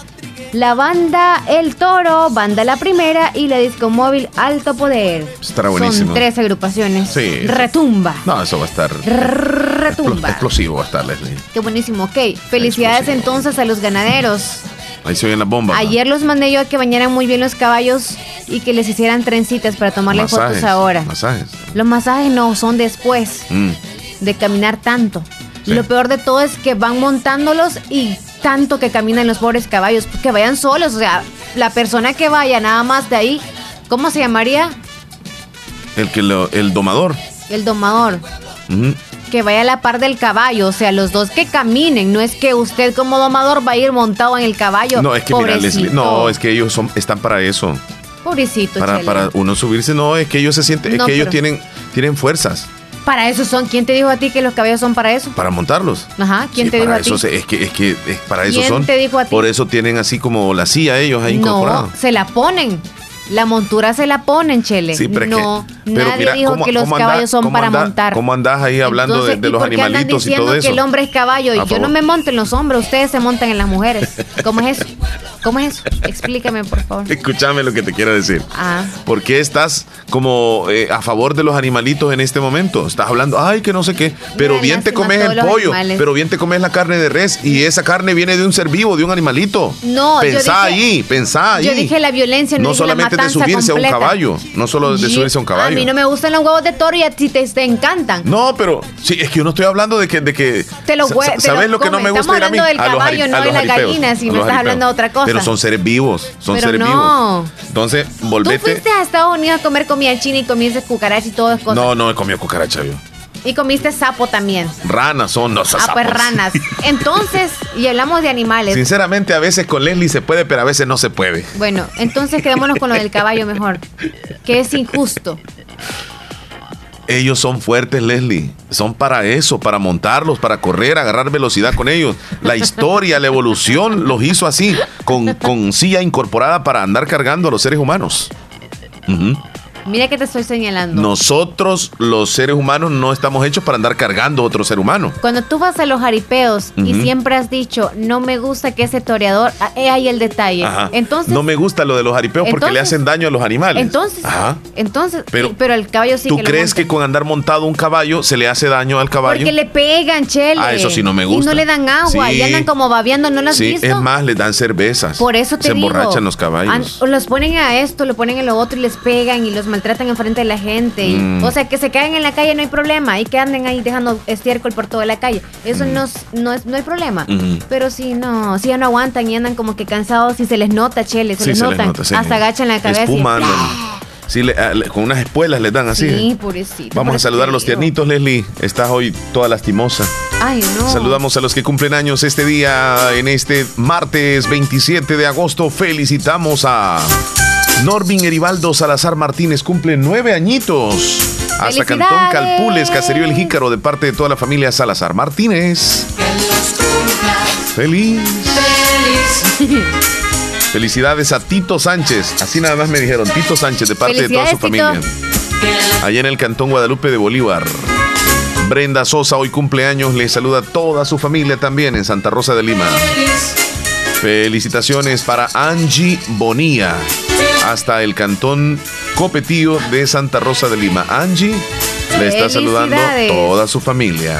la banda El Toro, banda La Primera y la disco móvil Alto Poder. Estará buenísimo. Son tres agrupaciones. Sí. Retumba. No, eso va a estar Retumba. explosivo, va a estar, Leslie. Qué buenísimo. Ok, felicidades entonces a los ganaderos. Ahí se oyen las bombas. Ayer los mandé yo a que bañaran muy bien los caballos y que les hicieran trencitas para tomarle Masajes, fotos ahora. Masajes. Los masajes no son después Mm. de caminar tanto. Lo peor de todo es que van montándolos y tanto que caminan los pobres caballos, que vayan solos. O sea, la persona que vaya nada más de ahí, ¿cómo se llamaría? El que lo, el domador. El domador. Ujú. Que vaya a la par del caballo, o sea, los dos que caminen. No es que usted como domador va a ir montado en el caballo. No, es que mira. Leslie, no, es que ellos son, están para eso. Pobrecito, Para, Chele. para uno subirse, no, es que ellos se sienten, es que ellos tienen, tienen fuerzas. Para eso son. ¿Quién te dijo a ti que los caballos son para eso? Para montarlos. Ajá. ¿Quién Sí, te dijo a ti? se- es que, es que es- para eso ¿Quién son. te dijo a ti? Por eso tienen así como la silla ellos ahí incorporados. No, se la ponen. La montura se la ponen, Chele. Sí, pero es no, que- pero nadie mira, dijo ¿cómo- que los caballos son para montar. ¿Cómo andás ahí hablando Entonces, de, de ¿y los animalitos y todo eso? que el hombre es caballo y A yo no me monto en los hombres, ustedes se montan en las mujeres. ¿Cómo es eso? ¿Cómo es eso? Explícame, por favor. Escúchame lo que te quiero decir. Ah, ¿Por qué estás como eh, a favor de los animalitos en este momento? Estás hablando, ay, que no sé qué, pero bien te comes el pollo, animales. pero bien te comes la carne de res y esa carne viene de un ser vivo, de un animalito. No, yo pensá dije- ahí, pensá ahí. yo dije la violencia, no, no dije la solamente de subirse a un completa. caballo, no solo de subirse a un caballo. A mí no me gustan los huevos de toro y a ti te, te encantan. No, pero sí, es que yo no estoy hablando de que. De que Te los te ¿Sabes los lo que no me gusta ir a mí? Estamos hablando del A los caballo, ari- no a de los la jaripeos, gallina, si a me los estás hablando de otra cosa. Pero son seres vivos, son Pero seres no. vivos. Entonces, Tú volvete. fuiste a Estados Unidos a comer comida china y comiste cucaracha y todas cosas. No, no he comido cucaracha yo. Y comiste sapo también. Ranas son, no esas Ah, pues sapos. ranas. Entonces, y hablamos de animales. Sinceramente, a veces con Leslie se puede, pero a veces no se puede. Bueno, entonces quedémonos con lo del caballo mejor. Que es injusto. Ellos son fuertes, Leslie. Son para eso, para montarlos, para correr, agarrar velocidad con ellos. La historia, la evolución los hizo así, con, con silla incorporada para andar cargando a los seres humanos. Mira que te estoy señalando. Nosotros, los seres humanos, no estamos hechos para andar cargando a otro ser humano. Cuando tú vas a los jaripeos y siempre has dicho, no me gusta que ese toreador, ah, he ahí el detalle. Ajá. Entonces, no me gusta lo de los jaripeos porque le hacen daño a los animales. entonces, Ajá. entonces, Pero- y- pero el caballo sí ¿Tú que crees que con andar montado un caballo se le hace daño al caballo? Porque le pegan, chele. Ah, eso sí no me Y gusta. no le dan agua Sí. y andan como babeando, ¿no lo has sí, visto? es más, les dan cervezas. Por eso te Se digo. emborrachan los caballos. an- los ponen a esto, lo ponen en lo otro y les pegan y los maltratan enfrente de la gente. y- Mm. o sea, que se caigan en la calle no hay problema. Y que anden ahí dejando estiércol por toda la calle. Eso no, es, no, es, no hay problema. Ujú. Pero si no, si ya no aguantan y andan como que cansados y se les nota, chele, se Sí, les se les notan. nota, sí. Hasta agachan la cabeza. y- andan. Sí, le- a- le- con unas espuelas les dan así. Sí, pobrecito. Vamos a saludar a los tiernitos, Leslie. Estás hoy toda lastimosa. Ay, no. Saludamos a los que cumplen años este día, en este martes 27 de agosto. Felicitamos a Norvin Eribaldo Salazar Martínez, cumple nueve añitos. Hasta Cantón. Calpules, Caserío El Jícaro, de parte de toda la familia Salazar Martínez. Feliz. Felicidades a Tito Sánchez. Así nada más me dijeron, Tito Sánchez, de parte de toda su familia. Allá en el Cantón Guadalupe de Bolívar. Brenda Sosa, hoy cumpleaños, le saluda a toda su familia también en Santa Rosa de Lima. Felicitaciones para Angie Bonía, hasta el Cantón Copetío de Santa Rosa de Lima. Angie le está saludando toda su familia.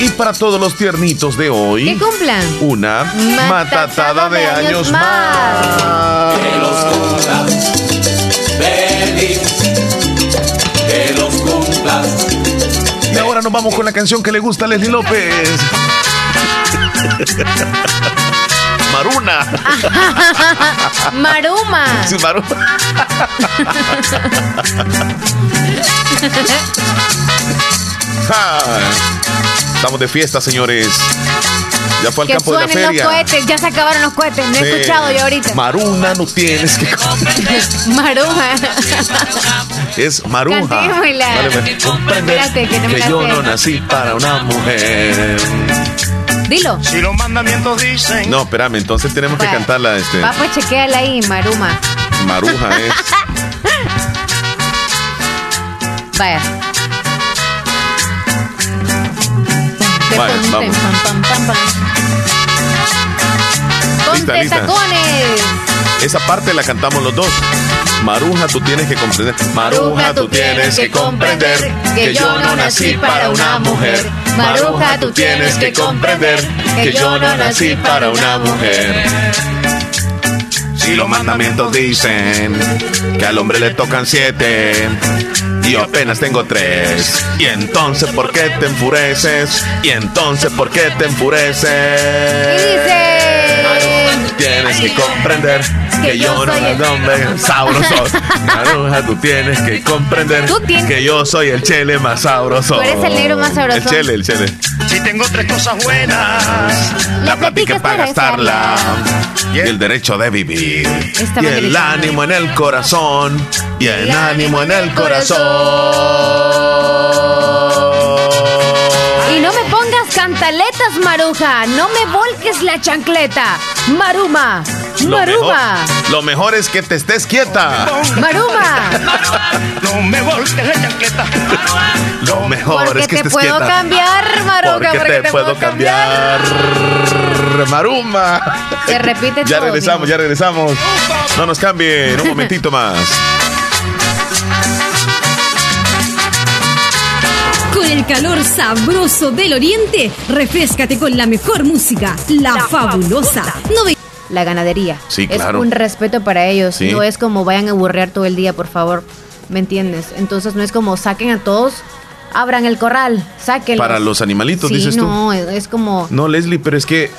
Y para todos los tiernitos de hoy, Que cumplan. una matatada de años más. Que los cumplas feliz, que los cumplas. Y ahora nos vamos con la canción que le gusta a Leslie López. Maruna. Maruma. Sí, Maruna. Ay, Estamos de fiesta, señores. Ya fue al que campo de la suenen los feria. cohetes, ya se acabaron los cohetes, no he escuchado yo ahorita. Maruna, no tienes que. Maruma. Es Maruja. Vale, pues. Espérate, que no me que yo no nací para una mujer. Dilo. Si los mandamientos dicen. No, espérame, entonces tenemos que cantarla este. Va, pues chequéala ahí, Maruma. Maruja es. Vaya. Te Vaya, ponte, vamos. pam, pam, pam, pam. Lista, lista. tacones. Esa parte la cantamos los dos. Maruja, tú tienes que comprender. Maruja, tú tienes que comprender que yo no nací para una mujer. Maruja, tú tienes que comprender que yo no nací para una mujer. Si los mandamientos dicen que al hombre le tocan siete y yo apenas tengo tres. Y entonces, ¿por qué te enfureces? Y entonces, ¿por qué te enfureces? Y dice. Tienes que comprender que yo no el hombre sabroso. Maruja, tú tienes que comprender Tú tienes- que yo soy el chele más sabroso. Tú eres el negro más sabroso. El chele, el chele. Si tengo tres cosas buenas, La plática para gastarla. Y el derecho de vivir. Y el ánimo en el corazón. Y el ánimo en el corazón. Pongas cantaletas, Maruja. No me volques la chancleta. Maruma. Lo Maruma. mejor, lo mejor es que te estés quieta. Maruma. no me voltees la chancleta. Lo mejor Porque es que te estés puedo quieta. cambiar, Maruja. Porque te, puedo cambiar. Maruma. Se repite Ya todo, regresamos, ya regresamos. No nos cambien, un momentito más. El calor sabroso del oriente, refrescate con la mejor música, la, fabulosa. Nove- La ganadería. Sí, Es claro. un respeto para ellos. Sí. No es como vayan a burrear todo el día, por favor. ¿Me entiendes? Entonces no es como saquen a todos, abran el corral, sáquenlos. Para los animalitos, sí, dices tú. no, es, es como... No, Leslie, pero es que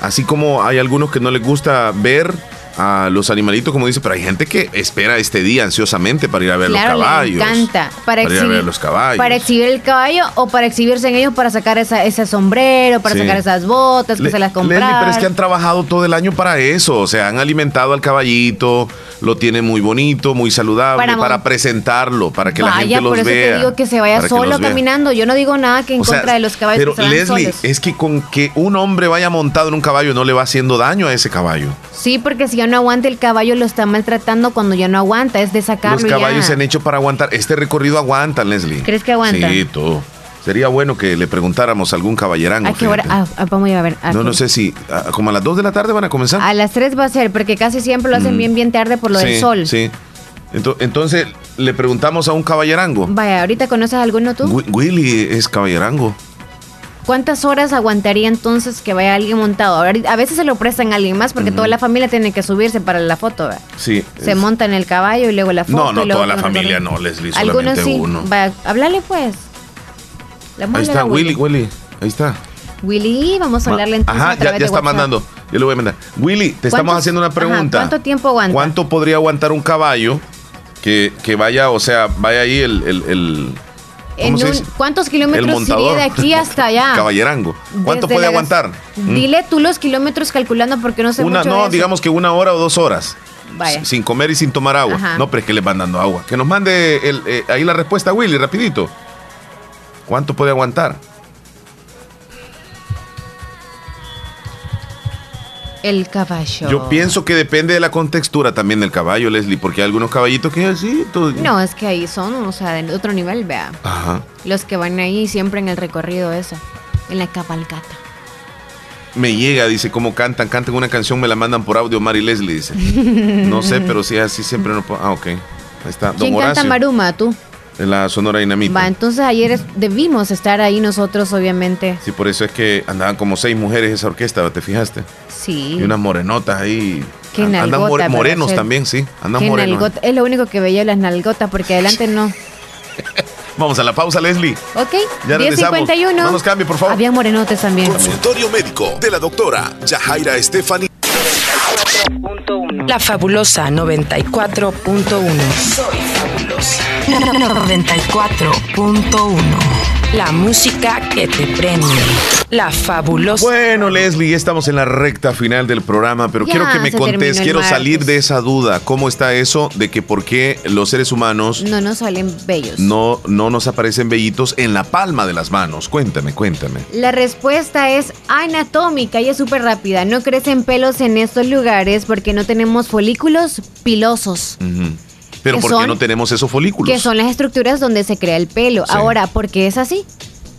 así como hay algunos que no les gusta ver a los animalitos, como dice, pero hay gente que espera este día ansiosamente para ir a ver Claro, los caballos. le encanta. Para, ir a exhibir, ver los caballos. para exhibir el caballo o para exhibirse en ellos para sacar esa, ese sombrero, para Sí. sacar esas botas que Le- se las compraron. pero es que han trabajado todo el año para eso. O sea, han alimentado al caballito, lo tienen muy bonito, muy saludable, Para para, presentarlo, para que la Vaya, gente los por eso vea. te digo que se vaya para solo caminando. Yo no digo nada que en O sea, contra de los caballos Pero que se Leslie, solos. es que con que un hombre vaya montado en un caballo no le va haciendo daño a ese caballo. Sí, porque si ya no aguanta el caballo lo está maltratando cuando ya no aguanta, es de sacarlo Los caballos ya. se han hecho para aguantar. Este recorrido aguanta, Leslie. ¿Crees que aguanta? Sí, tú. Sería bueno que le preguntáramos a algún caballerango. ¿A qué hora? Ah, ah, vamos a a ver. ¿a no, qué- no sé si ah, como a las 2 de la tarde van a comenzar. A las 3 va a ser, porque casi siempre lo hacen Mm. bien, bien tarde por lo sí, del sol. Sí. Ento- Entonces, le preguntamos a un caballerango. Vaya, ¿ahorita conoces alguno tú? Wi- Willy es caballerango. ¿Cuántas horas aguantaría entonces que vaya alguien montado? A veces se lo prestan a alguien más porque toda la familia tiene que subirse para la foto. ¿verdad? Sí. Se es- monta en el caballo y luego la foto. No, no, y luego toda la familia no, Leslie, Algunos solamente sí. uno. Háblale pues. Ahí está, Willy, Willy. Ahí está. Willy, vamos a hablarle entonces Ajá, a ya, está mandando. Yo le voy a mandar. Willy, te estamos ¿Cuántos- haciendo una ajá, pregunta. ¿Cuánto tiempo aguanta? ¿Cuánto podría aguantar un caballo que, que vaya, o sea, vaya ahí el... el, el- ¿Cuántos kilómetros iría montador. de aquí hasta allá? Caballerango. ¿Cuánto Desde puede aguantar? Mm. Dile tú los kilómetros calculando porque no sé Una, mucho de no, eso. digamos que una hora o dos horas. Vaya. Sin comer y sin tomar agua. Ajá. No, pero es que le van dando agua. Que nos mande el, eh, ahí la respuesta, Willy, rapidito. ¿Cuánto puede aguantar? El caballo. Yo pienso que depende de la contextura también del caballo, Leslie, porque hay algunos caballitos que así. todo- No, es que ahí son, o sea, de otro nivel, vea. Ajá. Los que van ahí siempre en el recorrido eso, en la cabalgata. Me llega, dice, cómo cantan, cantan una canción, me la mandan por audio, Mari Leslie, dice. No sé, pero sí, así siempre no puedo. Ah, ok. Ahí está. Don ¿Quién canta Maruma? Tú. De la Sonora Dinamita. Va, entonces ayer es- debimos estar ahí nosotros, obviamente. Sí, por eso es que andaban como seis mujeres esa orquesta, ¿te fijaste? Sí. Y unas morenotas ahí. Qué An- Andan more- morenos también, sí. Andan Qué morenos. nalgota- Es lo único que veía las nalgotas, porque adelante no. Vamos a la pausa, Leslie. Ok, Ya regresamos. 10.51. No nos cambie, por favor. Había morenotes también. Consultorio médico de la doctora Yajaira Estefani. La fabulosa 94.1. Soy fabulosa. 94.1. La música que te prende. La fabulosa. Bueno, Leslie, ya estamos en la recta final del programa, pero Ya quiero que me contes, quiero salir de esa duda. ¿Cómo está eso de que por qué los seres humanos No nos salen bellos. no, no nos aparecen vellitos en la palma de las manos? Cuéntame, cuéntame. La respuesta es anatómica y es súper rápida. No crecen pelos en estos lugares porque no tenemos folículos pilosos. Pero ¿por qué no tenemos esos folículos? que son las estructuras donde se crea el pelo. Sí. Ahora, ¿por qué es así?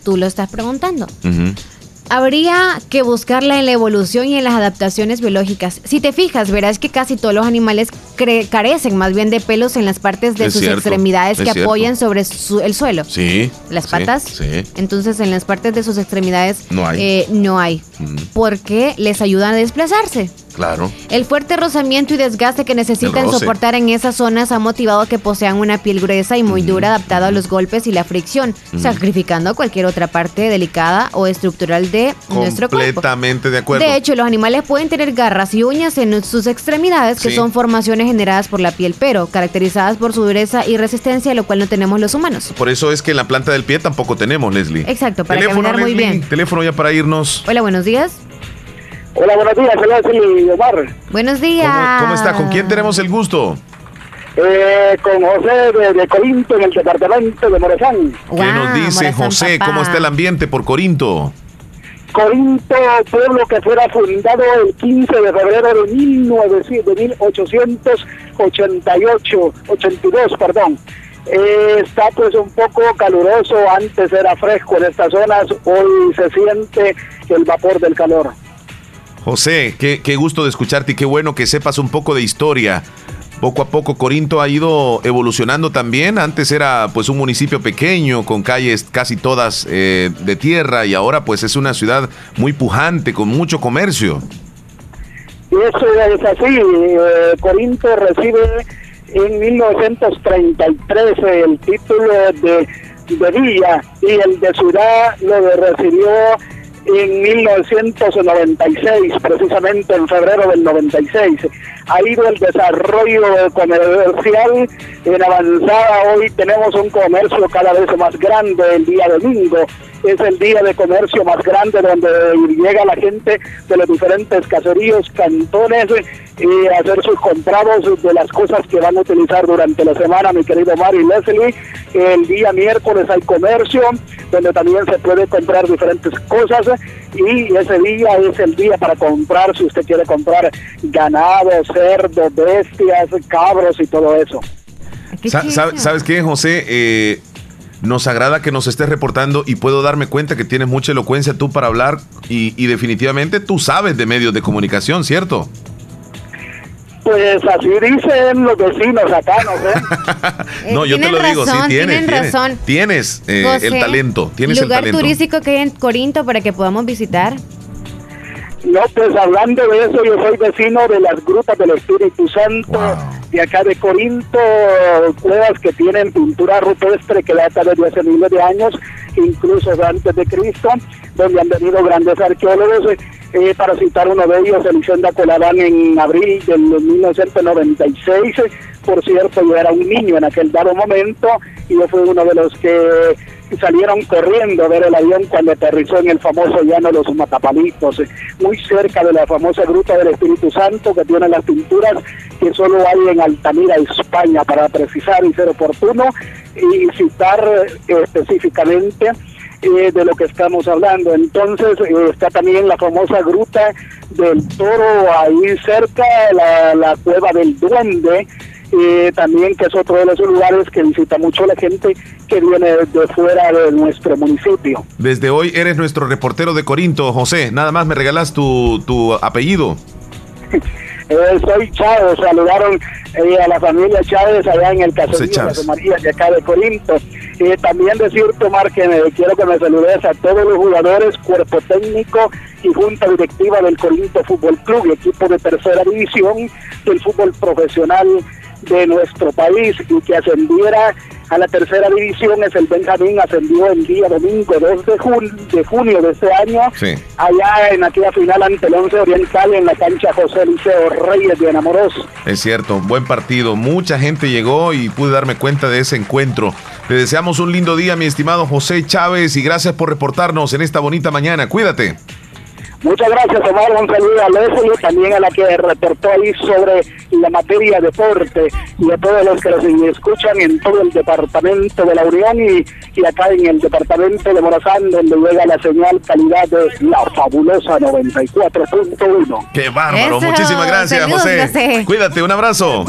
Tú lo estás preguntando. Habría que buscarla en la evolución y en las adaptaciones biológicas. Si te fijas, verás que casi todos los animales carecen más bien de pelos en las partes de Es sus cierto, extremidades es que cierto. apoyan sobre su- el suelo. Sí. Las patas. Sí. Entonces, en las partes de sus extremidades No hay. eh, no hay. Porque les ayudan a desplazarse. Claro. El fuerte rozamiento y desgaste que necesitan soportar en esas zonas ha motivado que posean una piel gruesa y muy dura adaptada a los golpes y la fricción, sacrificando cualquier otra parte delicada o estructural de nuestro cuerpo. Completamente de acuerdo. De hecho, los animales pueden tener garras y uñas en sus extremidades, que Sí. son formaciones generadas por la piel, pero caracterizadas por su dureza y resistencia, lo cual no tenemos los humanos. Por eso es que en la planta del pie tampoco tenemos, Leslie. Exacto, para Teléfono, caminar muy Leslie, bien. Teléfono ya para irnos. Hola, buenos días. Hola, buenos días, soy Omar. Buenos días. ¿Cómo, cómo está? ¿Con quién tenemos el gusto? Eh, con José de, de Corinto en el departamento de Morazán. ¿Qué nos dice José? ¿Cómo está el ambiente por Corinto? Corinto, pueblo que fuera fundado el 15 de febrero de, 1900 de 1888, 82, perdón. Eh, está pues un poco caluroso, antes era fresco en estas zonas, hoy se siente el vapor del calor. José, qué, qué gusto de escucharte y qué bueno que sepas un poco de historia. Poco a poco Corinto ha ido evolucionando también. Antes era pues un municipio pequeño con calles casi todas eh, de tierra y ahora pues es una ciudad muy pujante con mucho comercio. Eso es así. eh, Corinto recibe en 1933 el título de, de villa y el de ciudad lo recibió en 1996, precisamente en febrero del 96. Ha ido el desarrollo comercial en avanzada. Hoy tenemos un comercio cada vez más grande el día domingo. Es el día de comercio más grande donde llega la gente de los diferentes caseríos, cantones, y a hacer sus comprados de las cosas que van a utilizar durante la semana, mi querido Mari Leslie. El día miércoles hay comercio, donde también se puede comprar diferentes cosas, y ese día es el día para comprar, si usted quiere comprar ganado, cerdo, bestias, cabros y todo eso. Sa- sabe- ¿Sabes qué, José? Eh, nos agrada que nos estés reportando y puedo darme cuenta que tienes mucha elocuencia tú para hablar y, y definitivamente tú sabes de medios de comunicación, ¿cierto? Pues así dicen los vecinos acá, no sé. no, yo te lo digo, sí, tienes, tienen tienes, razón. tienes eh, José, el talento, tienes el lugar turístico que hay en Corinto para que podamos visitar. No, pues hablando de eso, yo soy vecino de las grutas del Espíritu Santo, de acá de Corinto, cuevas que tienen pintura rupestre que data de 10 miles de años, incluso antes de Cristo, donde han venido grandes arqueólogos. eh, para citar uno de ellos, Elisenda Coladán en abril del 1996. Por cierto, yo era un niño en aquel dado momento y yo fui uno de los que salieron corriendo a ver el avión cuando aterrizó en el famoso llano de los Matapalitos, eh, muy cerca de la famosa Gruta del Espíritu Santo que tiene las pinturas que solo hay en Altamira, España, para precisar y ser oportuno y citar eh, específicamente eh, de lo que estamos hablando. Entonces eh, está también la famosa Gruta del Toro ahí cerca, la, la Cueva del Duende, eh, también que es otro de los lugares que visita mucho la gente que viene de fuera de nuestro municipio. Desde hoy eres nuestro reportero de Corinto, José. Nada más me regalas tu, tu apellido. Eh, soy Chávez, saludaron eh, a la familia Chávez allá en el caserío de María de acá de Corinto. Eh, también decirte, Omar, que me- quiero que me saludes a todos los jugadores, cuerpo técnico y junta directiva del Corinto Fútbol Club, equipo de tercera división del fútbol profesional de nuestro país y que ascendiera a la tercera división es el Benjamín, ascendió el día domingo 2 de, jun- de junio de este año Sí. allá en aquella final ante el Once Oriental en la cancha José Liceo Reyes de Enamoros. Es cierto, buen partido. Mucha gente llegó y pude darme cuenta de ese encuentro. Te deseamos un lindo día, mi estimado José Chávez, y gracias por reportarnos en esta bonita mañana. Cuídate. Muchas gracias, Omar. Un saludo a Leslie, también a la que reportó ahí sobre la materia deporte y a todos los que nos escuchan en todo el departamento de la Unión y, y acá en el departamento de Morazán, donde llega la señal calidad de la fabulosa 94.1. Qué bárbaro. Eso, Muchísimas gracias, saludos, José. José. Cuídate, un abrazo.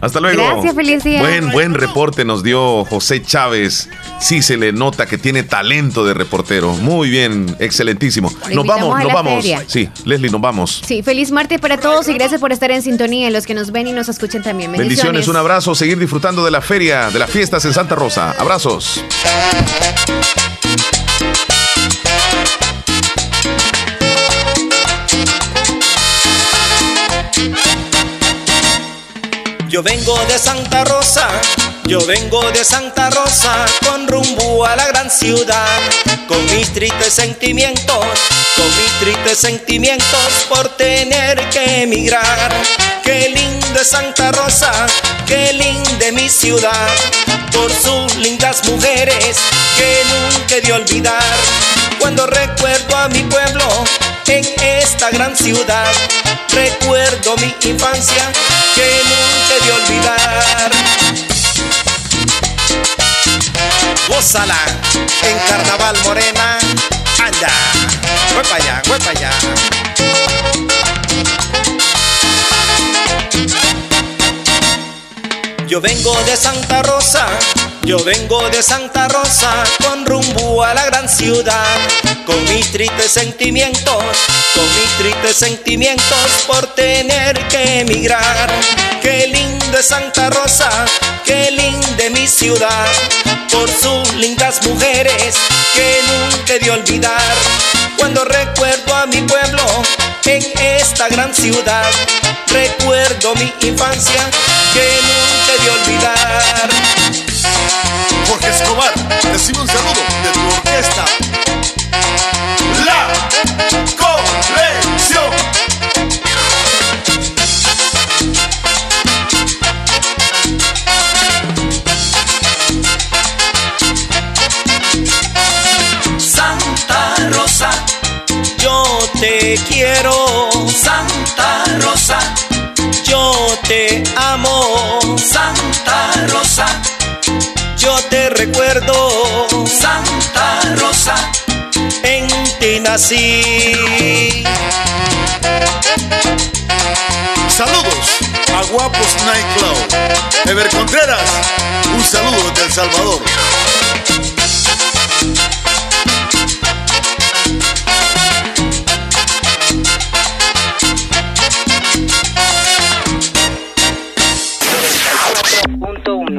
Hasta luego. Gracias, feliz día. Buen, buen reporte nos dio José Chávez. Sí se le nota que tiene talento de reportero. Muy bien, excelentísimo. Nos vamos, nos la vamos. feria. Sí, Leslie, nos vamos. Sí, feliz martes para todos y gracias por estar en sintonía, los que nos ven y nos escuchan también. Bendiciones, Bendiciones. un abrazo, seguir disfrutando de la feria, de las fiestas en Santa Rosa. Abrazos. Yo vengo de Santa Rosa, yo vengo de Santa Rosa con rumbo a la gran ciudad, con mis tristes sentimientos, con mis tristes sentimientos por tener que emigrar. Qué lindo es Santa Rosa, qué linda mi ciudad, por sus lindas mujeres que nunca he de olvidar. Cuando recuerdo a mi pueblo en esta gran ciudad, recuerdo mi infancia que nunca he de olvidar. Gózala en Carnaval Morena, anda, voy allá, voy allá. Yo vengo de Santa Rosa, yo vengo de Santa Rosa con rumbo a la gran ciudad, con mis tristes sentimientos, con mis tristes sentimientos por tener que emigrar. Qué lindo es Santa Rosa, qué linda mi ciudad, por sus lindas mujeres que nunca he de olvidar. Cuando recuerdo a mi pueblo en esta gran ciudad, recuerdo mi infancia que nunca he de olvidar. Jorge Escobar, recibe un saludo de tu orquesta. La Colección. Recuerdo. Santa Rosa, en ti nací. Saludos a Guapos Nightclub. Ever Contreras, un saludo desde El Salvador.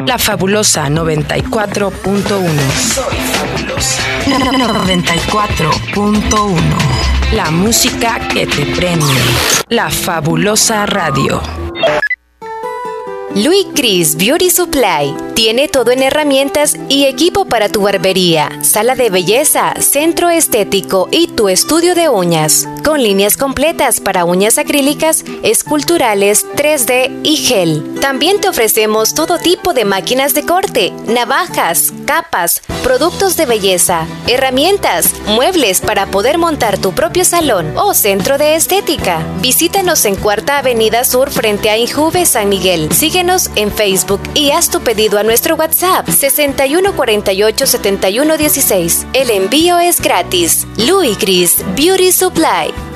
La fabulosa 94.1. Soy fabulosa. 94.1. La música que te premia. La fabulosa radio. Louis Chris Beauty Supply tiene todo en herramientas y equipo para tu barbería, sala de belleza, centro estético y tu estudio de uñas, con líneas completas para uñas acrílicas, esculturales, 3D y gel. También te ofrecemos todo tipo de máquinas de corte, navajas, capas, productos de belleza, herramientas, muebles para poder montar tu propio salón o centro de estética. Visítanos en Cuarta Avenida Sur frente a Injuve San Miguel. Síguenos en Facebook y haz tu pedido a nuestro WhatsApp 61487116. El envío es gratis. Louis Chris Beauty Supply.